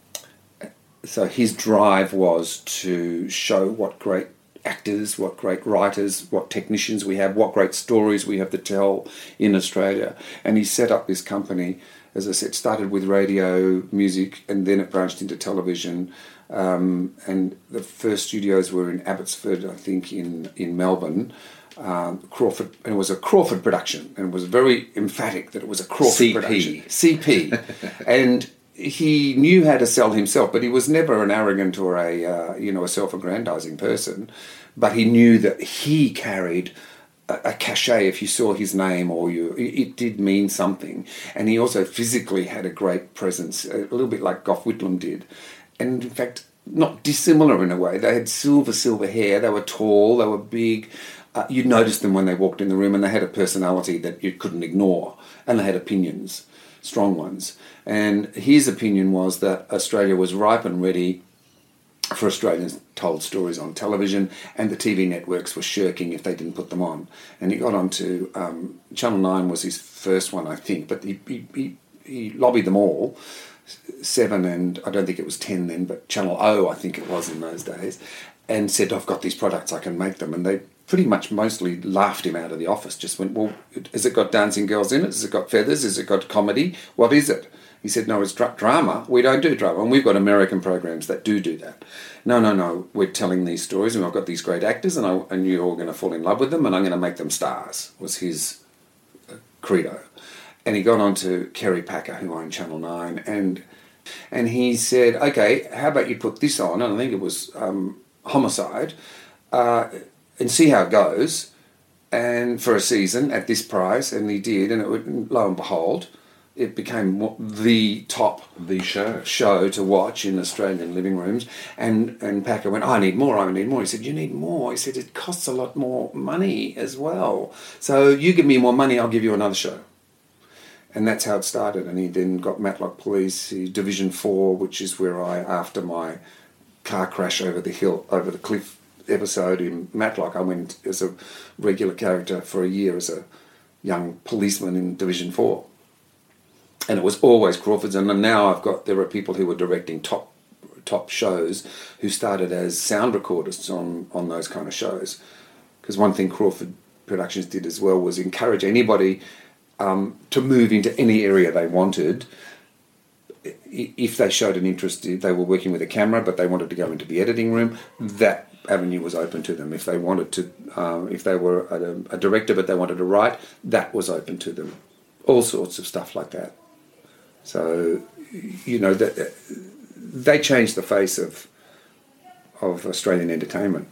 so his drive was to show what great actors, what great writers, what technicians we have, what great stories we have to tell in Australia. And he set up this company, as I said, started with radio, music, and then it branched into television. Um, and the first studios were in Abbotsford, I think, in in Melbourne. Um, Crawford, and it was a Crawford production, and it was very emphatic that it was a Crawford CP. production. CP, and he knew how to sell himself, but he was never an arrogant or a uh, you know a self-aggrandizing person. But he knew that he carried a, cachet if you saw his name or you it, it did mean something and he also physically had a great presence a little bit like Gough Whitlam did and in fact not dissimilar in a way. They had silver silver hair. They were tall. They were big. Uh, you'd notice them when they walked in the room and they had a personality that you couldn't ignore and they had opinions strong ones. And his opinion was that Australia was ripe and ready for Australians told stories on television, and the TV networks were shirking if they didn't put them on. And he got onto um, Channel Nine was his first one, I think, but he, he, he, he lobbied them all, seven and I don't think it was ten then, but Channel O I think it was in those days, and said I've got these products, I can make them, and they pretty much mostly laughed him out of the office. Just went, well, has it got dancing girls in it? Has it got feathers? Has it got comedy? What is it? He said, no, it's dra- drama. We don't do drama. And we've got American programs that do do that. No, no, no. We're telling these stories and I've got these great actors and, I, and you're all going to fall in love with them and I'm going to make them stars, was his uh, credo. And he got on to Kerry Packer, who owned Channel 9, and and he said, okay, how about you put this on? And I think it was um, Homicide, uh, and see how it goes. And for a season at this price, and he did, and it would, lo and behold, it became the top The show. show to watch in Australian living rooms. And and Packer went, I need more, I need more. He said, You need more. He said, It costs a lot more money as well. So you give me more money, I'll give you another show. And that's how it started. And he then got Matlock Police, Division 4, which is where I, after my car crash over the hill, over the cliff episode in Matlock, I went as a regular character for a year as a young policeman in Division 4 and it was always Crawford's. And now I've got there are people who are directing top top shows who started as sound recordists on on those kind of shows. Because one thing Crawford Productions did as well was encourage anybody um, to move into any area they wanted. If they showed an interest, they were working with a camera, but they wanted to go into the editing room, that avenue was open to them. If they wanted to, um, if they were a, a director but they wanted to write, that was open to them. All sorts of stuff like that. So, you know, that they changed the face of of Australian entertainment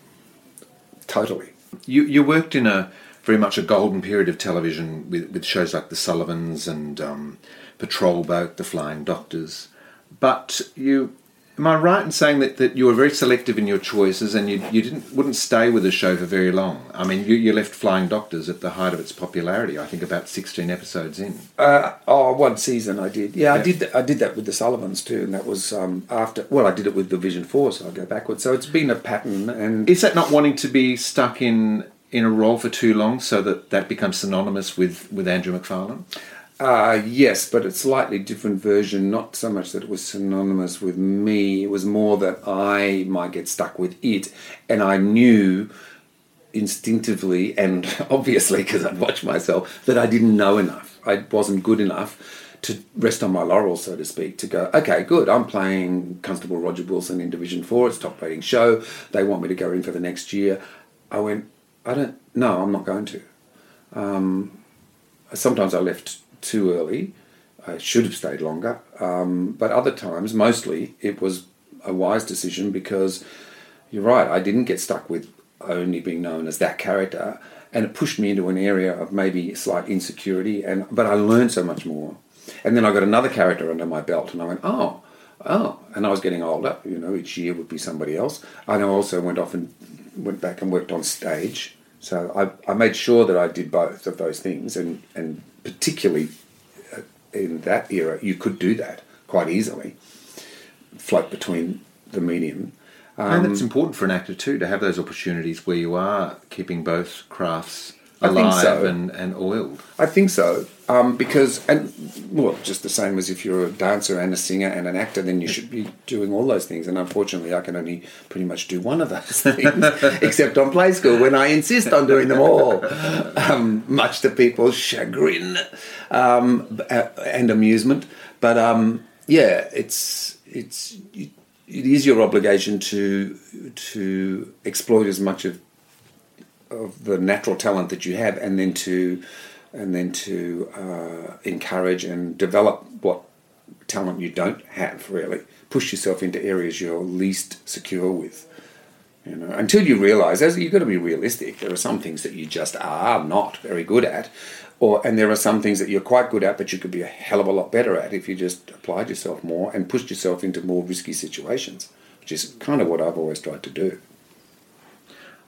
totally. You you worked in a very much a golden period of television with, with shows like The Sullivans and um, Patrol Boat, The Flying Doctors. But you, am I right in saying that, that you were very selective in your choices and you, you didn't wouldn't stay with the show for very long? I mean, you, you left Flying Doctors at the height of its popularity. I think about sixteen episodes in. Uh, oh, one season I did. Yeah, I did. I did that with the Sullivans too, and that was um, after. Well, I did it with Division Four, so I'll go backwards. So it's been a pattern, and Is that not wanting to be stuck in in a role for too long, so that that becomes synonymous with with Andrew McFarlane? Uh, yes, but a slightly different version. Not so much that it was synonymous with me. It was more that I might get stuck with it, and I knew instinctively and obviously because I'd watched myself that I didn't know enough. I wasn't good enough to rest on my laurels, so to speak. To go, okay, good. I'm playing Constable Roger Wilson in Division Four. It's a top rating show. They want me to go in for the next year. I went. I don't. No, I'm not going to sometimes I left too early. I should have stayed longer. Um, but other times, mostly, it was a wise decision because you're right, I didn't get stuck with only being known as that character. And it pushed me into an area of maybe slight insecurity, and but I learned so much more. And then I got another character under my belt, and I went, oh, oh. And I was getting older. You know, each year would be somebody else. And I also went off and went back and worked on stage. So I, I made sure that I did both of those things, and and particularly uh, in that era, you could do that quite easily. Float between the medium. and it's important for an actor too to have those opportunities where you are keeping both crafts I think alive so. and, and oiled. I think so, um, because and well, just the same as if you're a dancer and a singer and an actor, then you should be doing all those things. And unfortunately, I can only pretty much do one of those things, except on play school when I insist on doing them all, um, much to people's chagrin um, and amusement. But um, yeah, it's it's it, it is your obligation to to exploit as much of of the natural talent that you have, and then to and then to uh, encourage and develop what talent you don't have. Really, push yourself into areas you're least secure with. You know, until you realise, as you've got to be realistic. There are some things that you just are not very good at, or and there are some things that you're quite good at, but you could be a hell of a lot better at if you just applied yourself more and pushed yourself into more risky situations, which is kind of what I've always tried to do.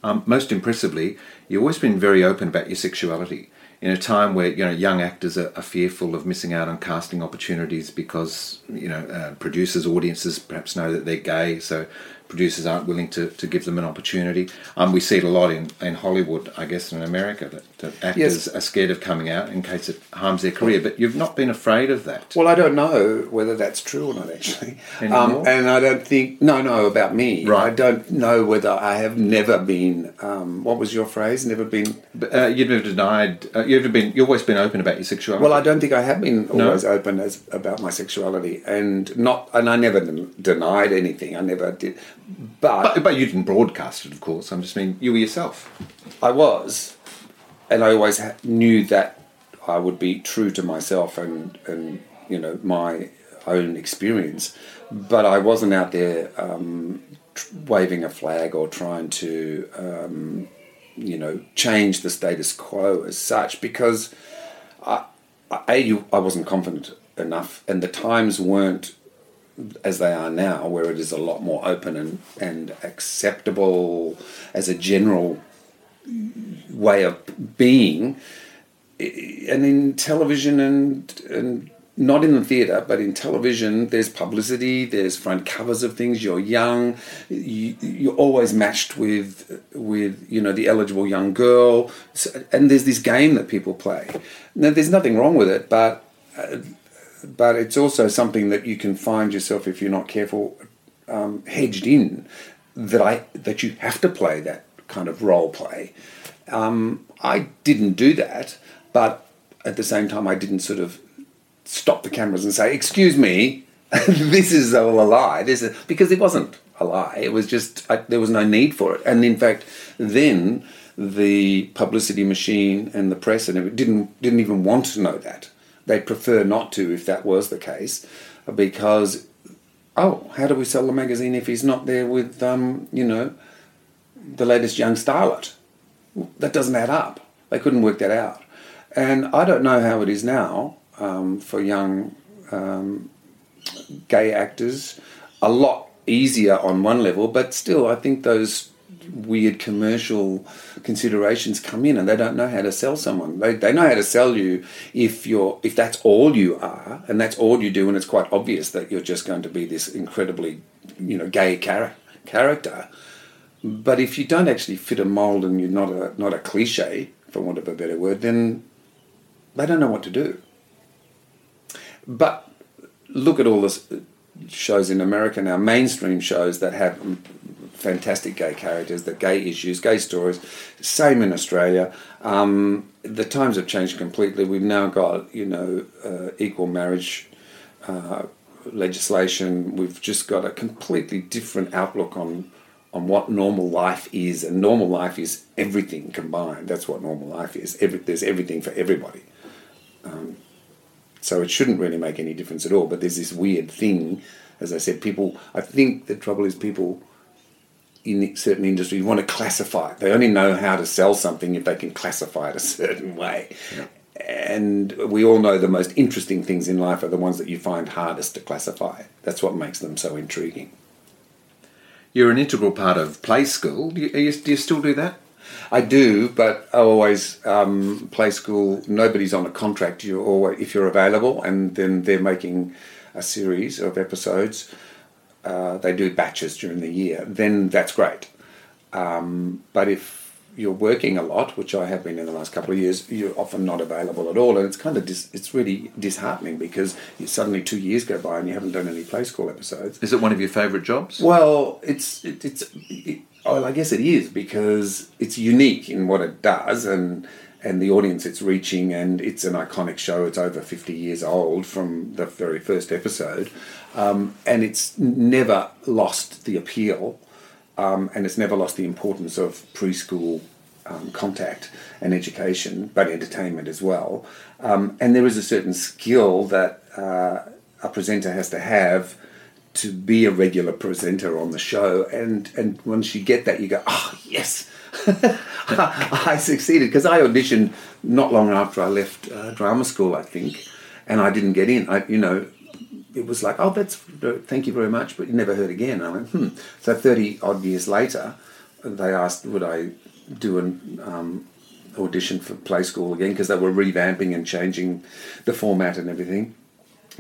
Um, most impressively, you've always been very open about your sexuality. In a time where you know young actors are, are fearful of missing out on casting opportunities because you know uh, producers, audiences perhaps know that they're gay, so producers aren't willing to, to give them an opportunity. Um, we see it a lot in, in Hollywood, I guess, in America, that, that actors are scared of coming out in case it harms their career. But you've not been afraid of that. Well, I don't know whether that's true or not, actually. Um, and I don't think, no, no, about me. Right. I don't know whether I have never been, um, what was your phrase? Never been. Uh, you've never denied. Uh, you've never been. You've always been open about your sexuality. Well, I don't think I have been No? always open as about my sexuality, and not, and I never denied anything. I never did, but, But, but you didn't broadcast it, of course. I'm just mean you were yourself. I was, and I always knew that I would be true to myself and and you know my own experience, but I wasn't out there um, tr- waving a flag or trying to um, you know change the status quo as such because I, I a you, I wasn't confident enough, and the times weren't as they are now, where it is a lot more open and, and acceptable as a general way of being. And in television and and not in the theatre, but in television, there's publicity, there's front covers of things. You're young, you, you're always matched with with you know the eligible young girl, so, and there's this game that people play. Now, there's nothing wrong with it, but uh, but it's also something that you can find yourself if you're not careful um, hedged in that I that you have to play that kind of role play. Um, I didn't do that, but at the same time, I didn't sort of stop the cameras and say, "Excuse me, this is all a lie." This is because it wasn't a lie. It was just I, there was no need for it, and in fact, then the publicity machine and the press and it didn't didn't even want to know that. They'd prefer not to if that was the case, because oh, how do we sell the magazine if he's not there with um, you know the latest young starlet? That doesn't add up. They couldn't work that out, and I don't know how it is now um, for young um, gay actors. A lot easier on one level, but still, I think those weird commercial considerations come in and they don't know how to sell someone. They, they know how to sell you if you're if that's all you are and that's all you do and it's quite obvious that you're just going to be this incredibly you know gay char- character. But if you don't actually fit a mold and you're not a not a cliche for want of a better word then they don't know what to do. But look at all the shows in America now, mainstream shows that have fantastic gay characters, the gay issues, gay stories. Same in Australia. Um, the times have changed completely. We've now got you know uh, equal marriage uh, legislation. We've just got a completely different outlook on on what normal life is, and normal life is everything combined. That's what normal life is. Every, there's everything for everybody. Um, so it shouldn't really make any difference at all. But there's this weird thing, as I said, people. I think the trouble is people in certain industries want to classify it. They only know how to sell something if they can classify it a certain way. Yeah. And we all know the most interesting things in life are the ones that you find hardest to classify. That's what makes them so intriguing. You're an integral part of Play School. Do you, do you still do that? I do, but I always um, Play School. Nobody's on a contract. You're always, if you're available, and then they're making a series of episodes uh, they do batches during the year, then that's great. Um, but if you're working a lot, which I have been in the last couple of years, you're often not available at all, and it's kind of dis- it's really disheartening because suddenly two years go by and you haven't done any play school episodes. Is it one of your favourite jobs? Well, it's it, it's it, well, I guess it is because it's unique in what it does and and the audience it's reaching, and it's an iconic show. It's over fifty years old from the very first episode. Um, and it's never lost the appeal um, and it's never lost the importance of preschool um, contact and education, but entertainment as well. Um, and there is a certain skill that uh, a presenter has to have to be a regular presenter on the show. And, and once you get that, you go, oh, yes. I succeeded because I auditioned not long after I left uh, drama school, I think, and I didn't get in. I, you know, it was like, oh, that's thank you very much, but you never heard again. I went, hmm. So thirty odd years later, they asked would I do an um, audition for Play School again because they were revamping and changing the format and everything,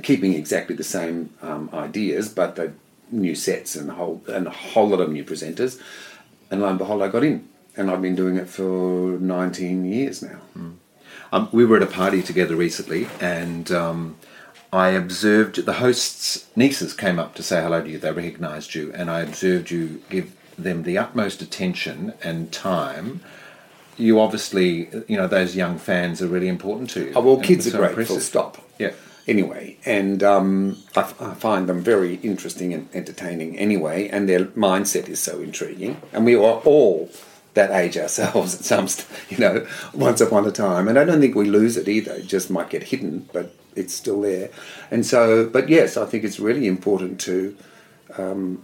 keeping exactly the same um, ideas, but the new sets and a whole and a whole lot of new presenters. And lo and behold, I got in, and I've been doing it for nineteen years now. Mm. Um, we were at a party together recently, and. Um, I observed the host's nieces came up to say hello to you. They recognised you, and I observed you give them the utmost attention and time. You obviously, you know, those young fans are really important to you. Oh, well, kids are great, impressive. full stop. Yeah. Anyway, and um, I, find them very interesting and entertaining anyway, and their mindset is so intriguing. And we are all that age ourselves at some, you know, once upon a time. And I don't think we lose it either. It just might get hidden, but it's still there. And so, but yes, I think it's really important to um,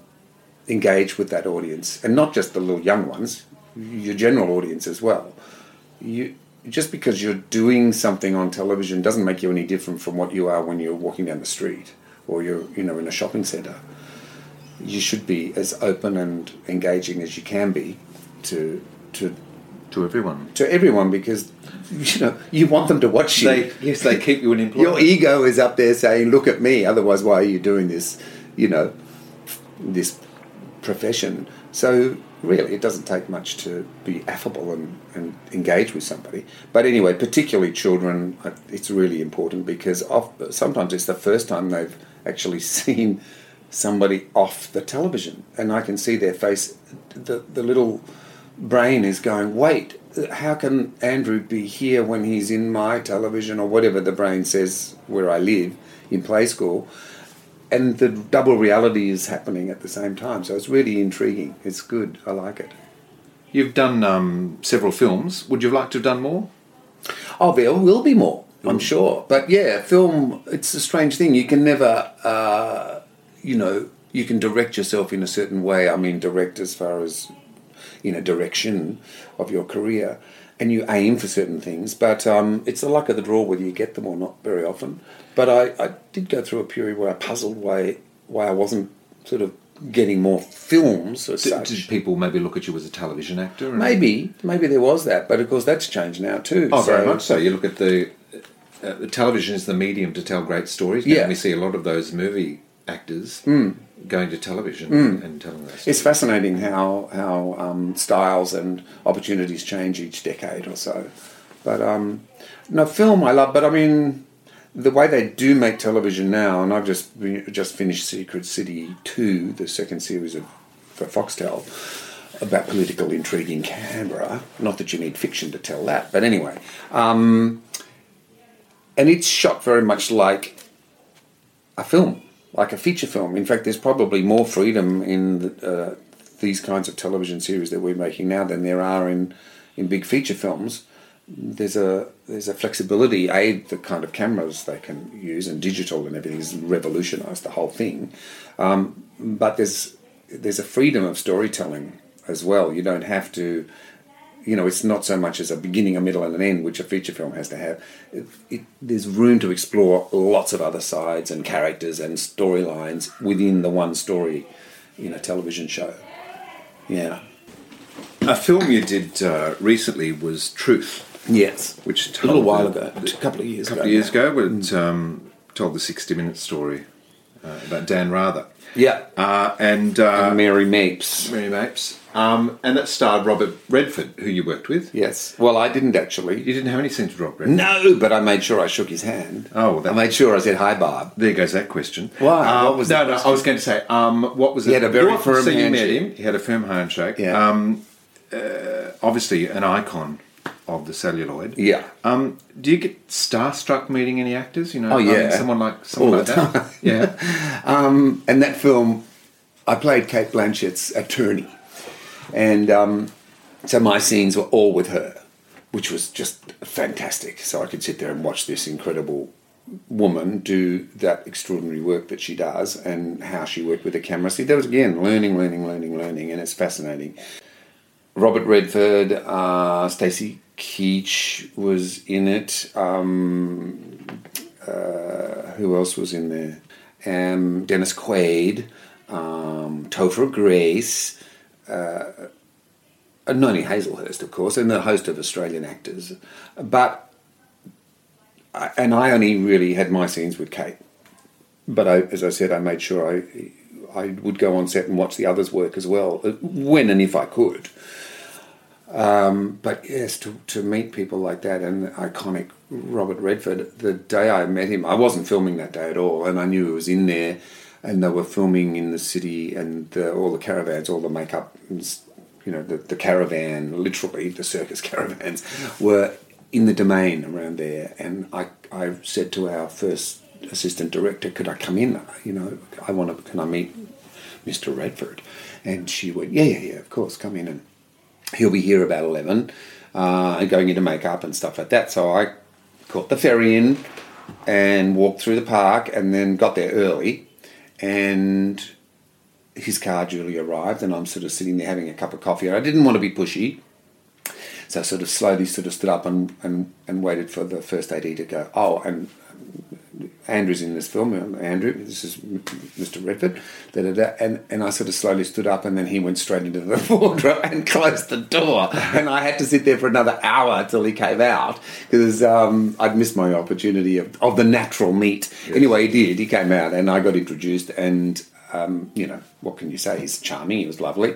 engage with that audience, and not just the little young ones, your general audience as well. You just because you're doing something on television doesn't make you any different from what you are when you're walking down the street or you're you know in a shopping centre. You should be as open and engaging as you can be to to to everyone. To everyone, because you know you want them to watch you. They, yes, they keep you in employment. Your ego is up there saying, "Look at me." Otherwise, why are you doing this? You know, this profession. So really, it doesn't take much to be affable and, and engage with somebody. But anyway, particularly children, uh, it's really important because sometimes it's the first time they've actually seen somebody off the television, and I can see their face. The the little brain is going, wait, how can Andrew be here when he's in my television or whatever the brain says where I live in play school? And the double reality is happening at the same time. So it's really intriguing. It's good. I like it. You've done um, several films. Would you like to have done more? Oh, there will be more, I'm sure. But yeah, film, it's a strange thing. You can never, uh, you know, you can direct yourself in a certain way. I mean, direct as far as in a direction of your career, and you aim for certain things. But um, it's the luck of the draw whether you get them or not very often. But I, I did go through a period where I puzzled why why I wasn't sort of getting more films as such. did people maybe look at you as a television actor? Maybe, maybe there was that, but of course that's changed now too. Oh, very So- much so. You look at the, uh, the television is the medium to tell great stories. now, Yeah. And we see a lot of those movie actors going to television and telling those. It's fascinating how how um, styles and opportunities change each decade or so. But um, no, film I love. But I mean, the way they do make television now, and I've just just finished Secret City two, the second series of for Foxtel about political intrigue in Canberra. Not that you need fiction to tell that, but anyway. Um, and it's shot very much like a film, like a feature film. In fact, there's probably more freedom in the, uh, these kinds of television series that we're making now than there are in, in big feature films. There's a there's a flexibility. A the kind of cameras they can use and digital and everything has revolutionised the whole thing. Um, but there's there's a freedom of storytelling as well. You don't have to you know, it's not so much as a beginning, a middle, and an end, which a feature film has to have. It, it, there's room to explore lots of other sides and characters and storylines within the one story in a television show. Yeah. a film you did uh, recently was Truth, Yes. which A little while ago, a couple of years A couple ago. of years ago, it um, told the 60 minute story uh, about Dan Rather. Yeah. Uh, and uh, And Mary Mapes. Mary Mapes. Um, and that starred Robert Redford, who you worked with. Yes. Well, I didn't actually. You didn't have any scenes with Robert Redford. No, but I made sure I shook his hand. Oh, well, that- I made sure I said hi, Bob. There goes that question. Why? Um, What was no, no. I was going to say, um, what was it? He had a very You- firm so you met him. He had a firm handshake. Yeah. Um, uh, obviously, an icon of the celluloid. Yeah. Um, do you get starstruck meeting any actors? You know, Oh, I mean, yeah. someone like someone All like that. Yeah. Um, and that film, I played Cate Blanchett's attorney, and um, so my scenes were all with her, which was just fantastic. So I could sit there and watch this incredible woman do that extraordinary work that she does, and how she worked with the camera. See, there was again learning, learning, learning, learning, and it's fascinating. Robert Redford, uh, Stacy Keach was in it. Um, uh, who else was in there? Um, Dennis Quaid, um, Topher Grace, uh, Noni Hazlehurst, of course, and a host of Australian actors. But and I only really had my scenes with Kate. But I, as I said, I made sure I I would go on set and watch the others work as well, uh, when and if I could. Um, but yes, to, to meet people like that and iconic Robert Redford, the day I met him, I wasn't filming that day at all, and I knew he was in there, and they were filming in the city, and the, all the caravans, all the makeup, you know, the, the caravan, literally the circus caravans, were in the domain around there, and I, I said to our first assistant director, could I come in? You know, I want to, can I meet Mr. Redford? And she went, yeah, yeah, yeah, of course, come in and he'll be here about 11 uh, going into makeup and stuff like that. So I caught the ferry in and walked through the park and then got there early and his car duly arrived and I'm sort of sitting there having a cup of coffee. I didn't want to be pushy. So I sort of slowly sort of stood up and, and, and waited for the first AD to go, oh, and Andrew's in this film. Andrew, this is Mr. Redford. Da, da, da. And, and I sort of slowly stood up, and then he went straight into the wardrobe and closed the door. And I had to sit there for another hour till he came out because um, I'd missed my opportunity of, of the natural meet. Anyway, he did. He came out, and I got introduced, and um, you know, what can you say? He's charming. He was lovely.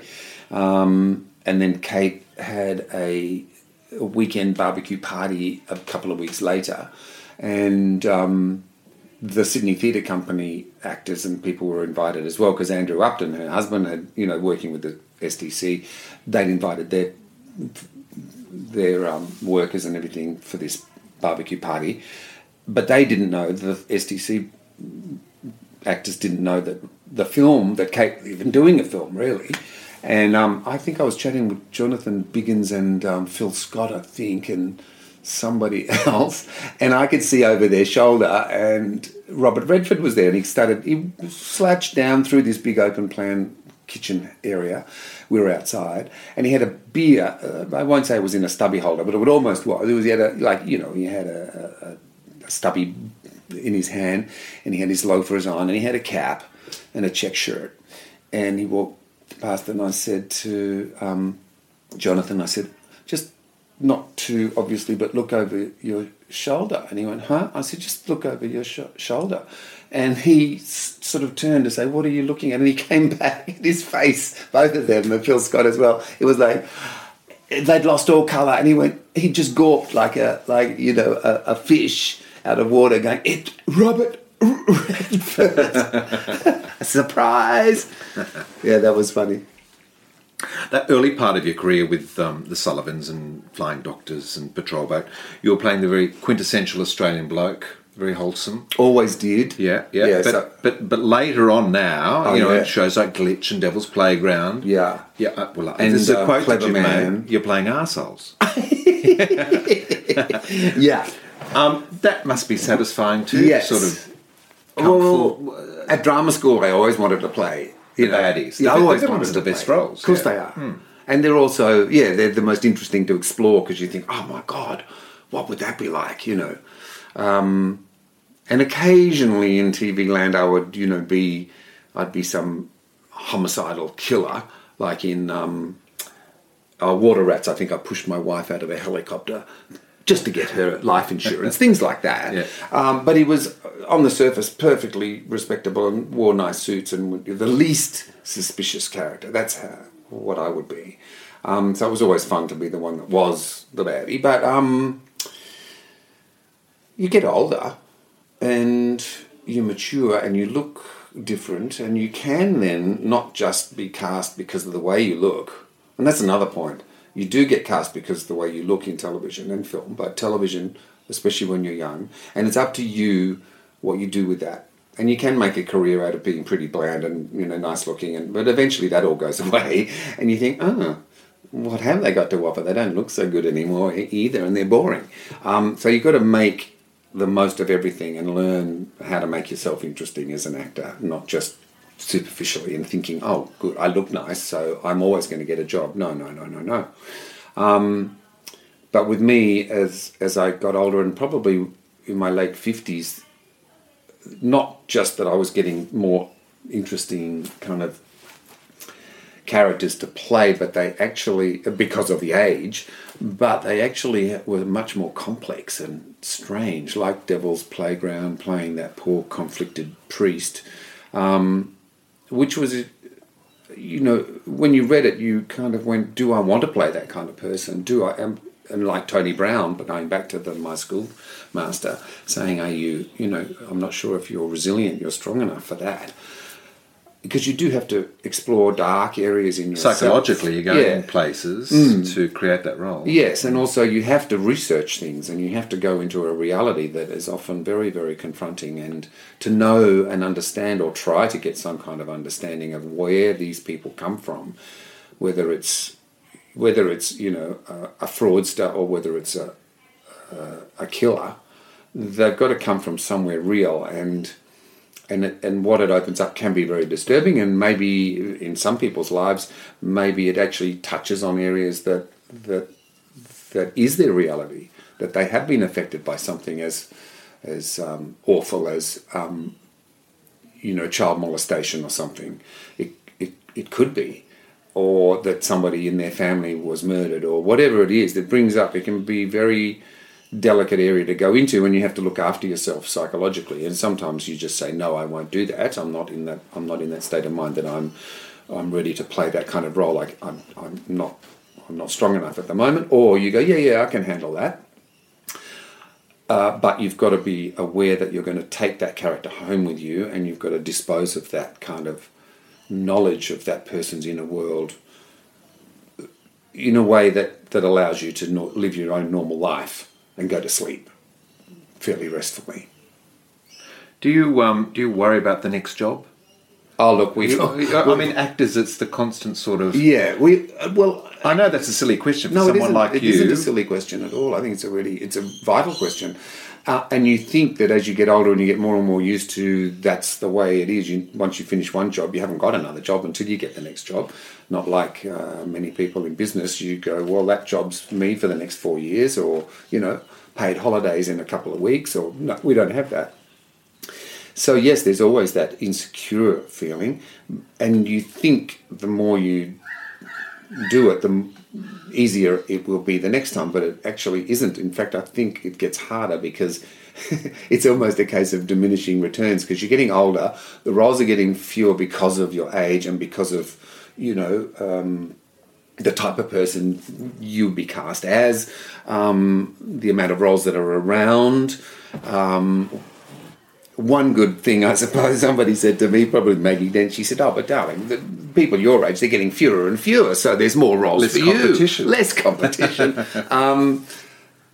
Um, and then Kate had a, a, weekend barbecue party a couple of weeks later, and um, the Sydney Theatre Company actors and people were invited as well because Andrew Upton, her husband, had you know working with the STC, they'd invited their their um, workers and everything for this barbecue party, but they didn't know the STC actors didn't know that the film that Kate even doing a film really. And um, I think I was chatting with Jonathan Biggins and um, Phil Scott, I think, and somebody else, and I could see over their shoulder, and Robert Redford was there, and he started, he slouched down through this big open plan kitchen area. We were outside, and he had a beer. Uh, I won't say it was in a stubby holder, but it would almost was. It was he had a like you know he had a, a, a stubby in his hand, and he had his loafers on, and he had a cap and a check shirt, and he walked past, and I said to um, Jonathan, I said, just not too obviously, but look over your shoulder. And he went, huh? I said, just look over your sh- shoulder. And he s- sort of turned to say, what are you looking at? And he came back, his face, both of them, and Phil Scott as well, it was like, they'd lost all colour. And he went, he just gawped like a, like, you know, a, a fish out of water going, it, Robert Redford. Surprise! yeah, that was funny. That early part of your career with um, the Sullivans and Flying Doctors and Patrol Boat, you were playing the very quintessential Australian bloke, very wholesome. Always did. Yeah, yeah. Yeah, but, so- but but later on now, Oh, you know, yeah. shows like Glitch and Devil's Playground. Yeah. Yeah, uh, well, And, there's a uh, quote that you Man. made. You're playing arseholes. Yeah. um, that must be satisfying too. Yes. Sort of. Well, at drama school, I always wanted to play. You The know, baddies. Yeah, I They're- always they're wanted ones to of the best play. roles, Of course yeah. they are. And they're also, yeah, they're the most interesting to explore because you think, oh my God, what would that be like, you know? Um, and occasionally in TV land, I would, you know, be, I'd be some homicidal killer, like in um, uh, Water Rats. I think I pushed my wife out of a helicopter just to get her life insurance, things like that. Yeah. Um, but he was on the surface perfectly respectable and wore nice suits and would- the least suspicious character. That's how, what I would be. Um, so it was always fun to be the one that was the baddie. But um, you get older and you mature and you look different and you can then not just be cast because of the way you look. And that's another point. You do get cast because the way you look in television and film, but television, especially when you're young, and it's up to you what you do with that. And you can make a career out of being pretty bland and you know nice looking, and but eventually that all goes away, and you think, oh, what have they got to offer? They don't look so good anymore either, and they're boring. Um, so you've got to make the most of everything and learn how to make yourself interesting as an actor, not just superficially and thinking, oh, good, I look nice, so I'm always going to get a job. No, no, no, no, no. Um, but with me, as as I got older and probably in my late fifties, not just that I was getting more interesting kind of characters to play, but they actually, because of the age, but they actually were much more complex and strange, like Devil's Playground, playing that poor conflicted priest, um, which was, you know, when you read it, you kind of went, do I want to play that kind of person? Do I? And, and like Tony Brown, but going back to the, my school master, saying, are you, you know, I'm not sure if you're resilient, you're strong enough for that because you do have to explore dark areas in yourself. Psychologically, you're going Yeah. places mm. to create that role. Yes, and also you have to research things and you have to go into a reality that is often very, very confronting and to know and understand or try to get some kind of understanding of where these people come from, whether it's whether it's you know a, a fraudster or whether it's a, a a killer, they've got to come from somewhere real and and and what it opens up can be very disturbing and maybe in some people's lives maybe it actually touches on areas that that that is their reality that they have been affected by something as as um, awful as um, you know child molestation or something. It, it it could be. Or that somebody in their family was murdered or whatever it is that brings up it can be very delicate area to go into and you have to look after yourself psychologically. And sometimes you just say no I won't do that. I'm not in that I'm not in that state of mind that I'm I'm ready to play that kind of role. Like I'm, I'm not I'm not strong enough at the moment. Or you go yeah yeah I can handle that. Uh, but you've got to be aware that you're going to take that character home with you and you've got to dispose of that kind of knowledge of that person's inner world in a way that, that allows you to live your own normal life and go to sleep fairly restfully. Do you um, do you worry about the next job? Oh, look, we've. I mean, actors, it's the constant sort of. yeah, we. uh, Well, I know that's a silly question for no, someone isn't. like It you. isn't a silly question at all. I think it's a really, it's a vital question. Uh, and you think that as you get older and you get more and more used to that's the way it is. You, once you finish one job, you haven't got another job until you get the next job. Not like uh, many people in business. You go, well, that job's me for the next four years, or you know, paid holidays in a couple of weeks, or no, we don't have that. So yes, there's always that insecure feeling, and you think the more you do it, the easier it will be the next time. But it actually isn't. In fact, I think it gets harder because it's almost a case of diminishing returns because you're getting older. The roles are getting fewer because of your age and because of you know. Um, the type of person you would be cast as, um, the amount of roles that are around, um, one good thing, I suppose, somebody said to me, probably Maggie Dence, she said, Oh, but darling, the people your age, they're getting fewer and fewer, so there's more roles Less for you. competition. Less competition. um,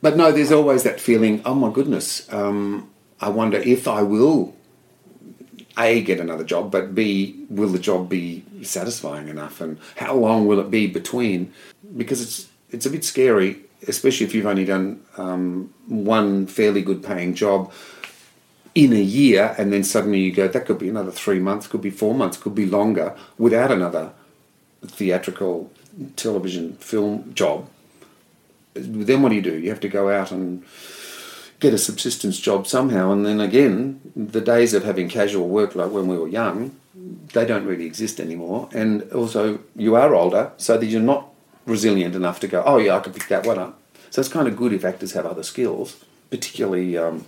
but no, there's always that feeling, oh my goodness, um, I wonder if I will, A, get another job, but B, will the job be satisfying enough? And how long will it be between? Because it's, it's a bit scary, especially if you've only done um, one fairly good paying job in a year, and then suddenly you go, that could be another three months, could be four months, could be longer, without another theatrical television film job. Then what do you do? You have to go out and get a subsistence job somehow, and then again, the days of having casual work like when we were young, they don't really exist anymore. And also, you are older, so that you're not resilient enough to go, oh yeah, I could pick that one up. So it's kind of good if actors have other skills, particularly. Um,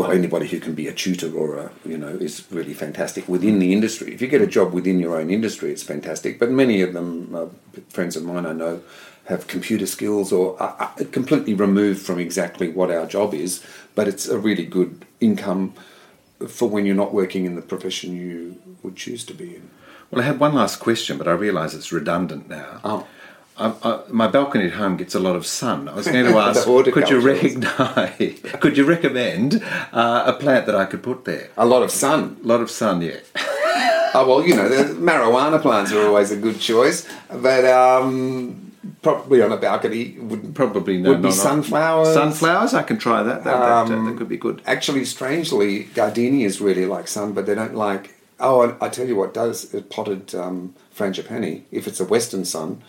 well, anybody who can be a tutor or a, you know, is really fantastic within the industry. If you get a job within your own industry, it's fantastic. But many of them, uh, friends of mine I know, have computer skills or are completely removed from exactly what our job is. But it's a really good income for when you're not working in the profession you would choose to be in. Well, I had one last question, but I realise it's redundant now. Oh. I, I, my balcony at home gets a lot of sun. I was going to ask, could you recognize, could you recommend uh, a plant that I could put there? A lot of sun. A lot of sun, yeah. Oh well, you know, the marijuana plants are always a good choice, but um, probably on a balcony would Probably no, would be sunflowers. Sunflowers, I can try that. That, that, Um, that could be good. Actually, strangely, gardenias really like sun, but they don't like. Oh, and I tell you what does potted um, frangipani. If it's a western sun,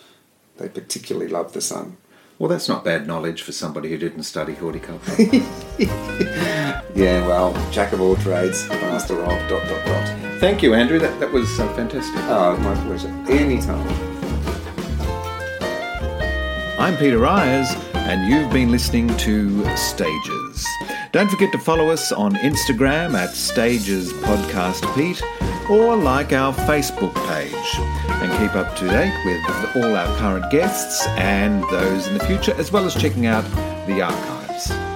they particularly love the sun. Well, that's not bad knowledge for somebody who didn't study horticulture. Yeah, well, jack of all trades, master of dot dot dot. Thank you, Andrew. That, that was uh, fantastic. Oh, my pleasure. Anytime. I'm Peter Eyers, and you've been listening to Stages. Don't forget to follow us on Instagram at Stages Podcast Pete or like our Facebook page and keep up to date with all our current guests and those in the future, as well as checking out the archives.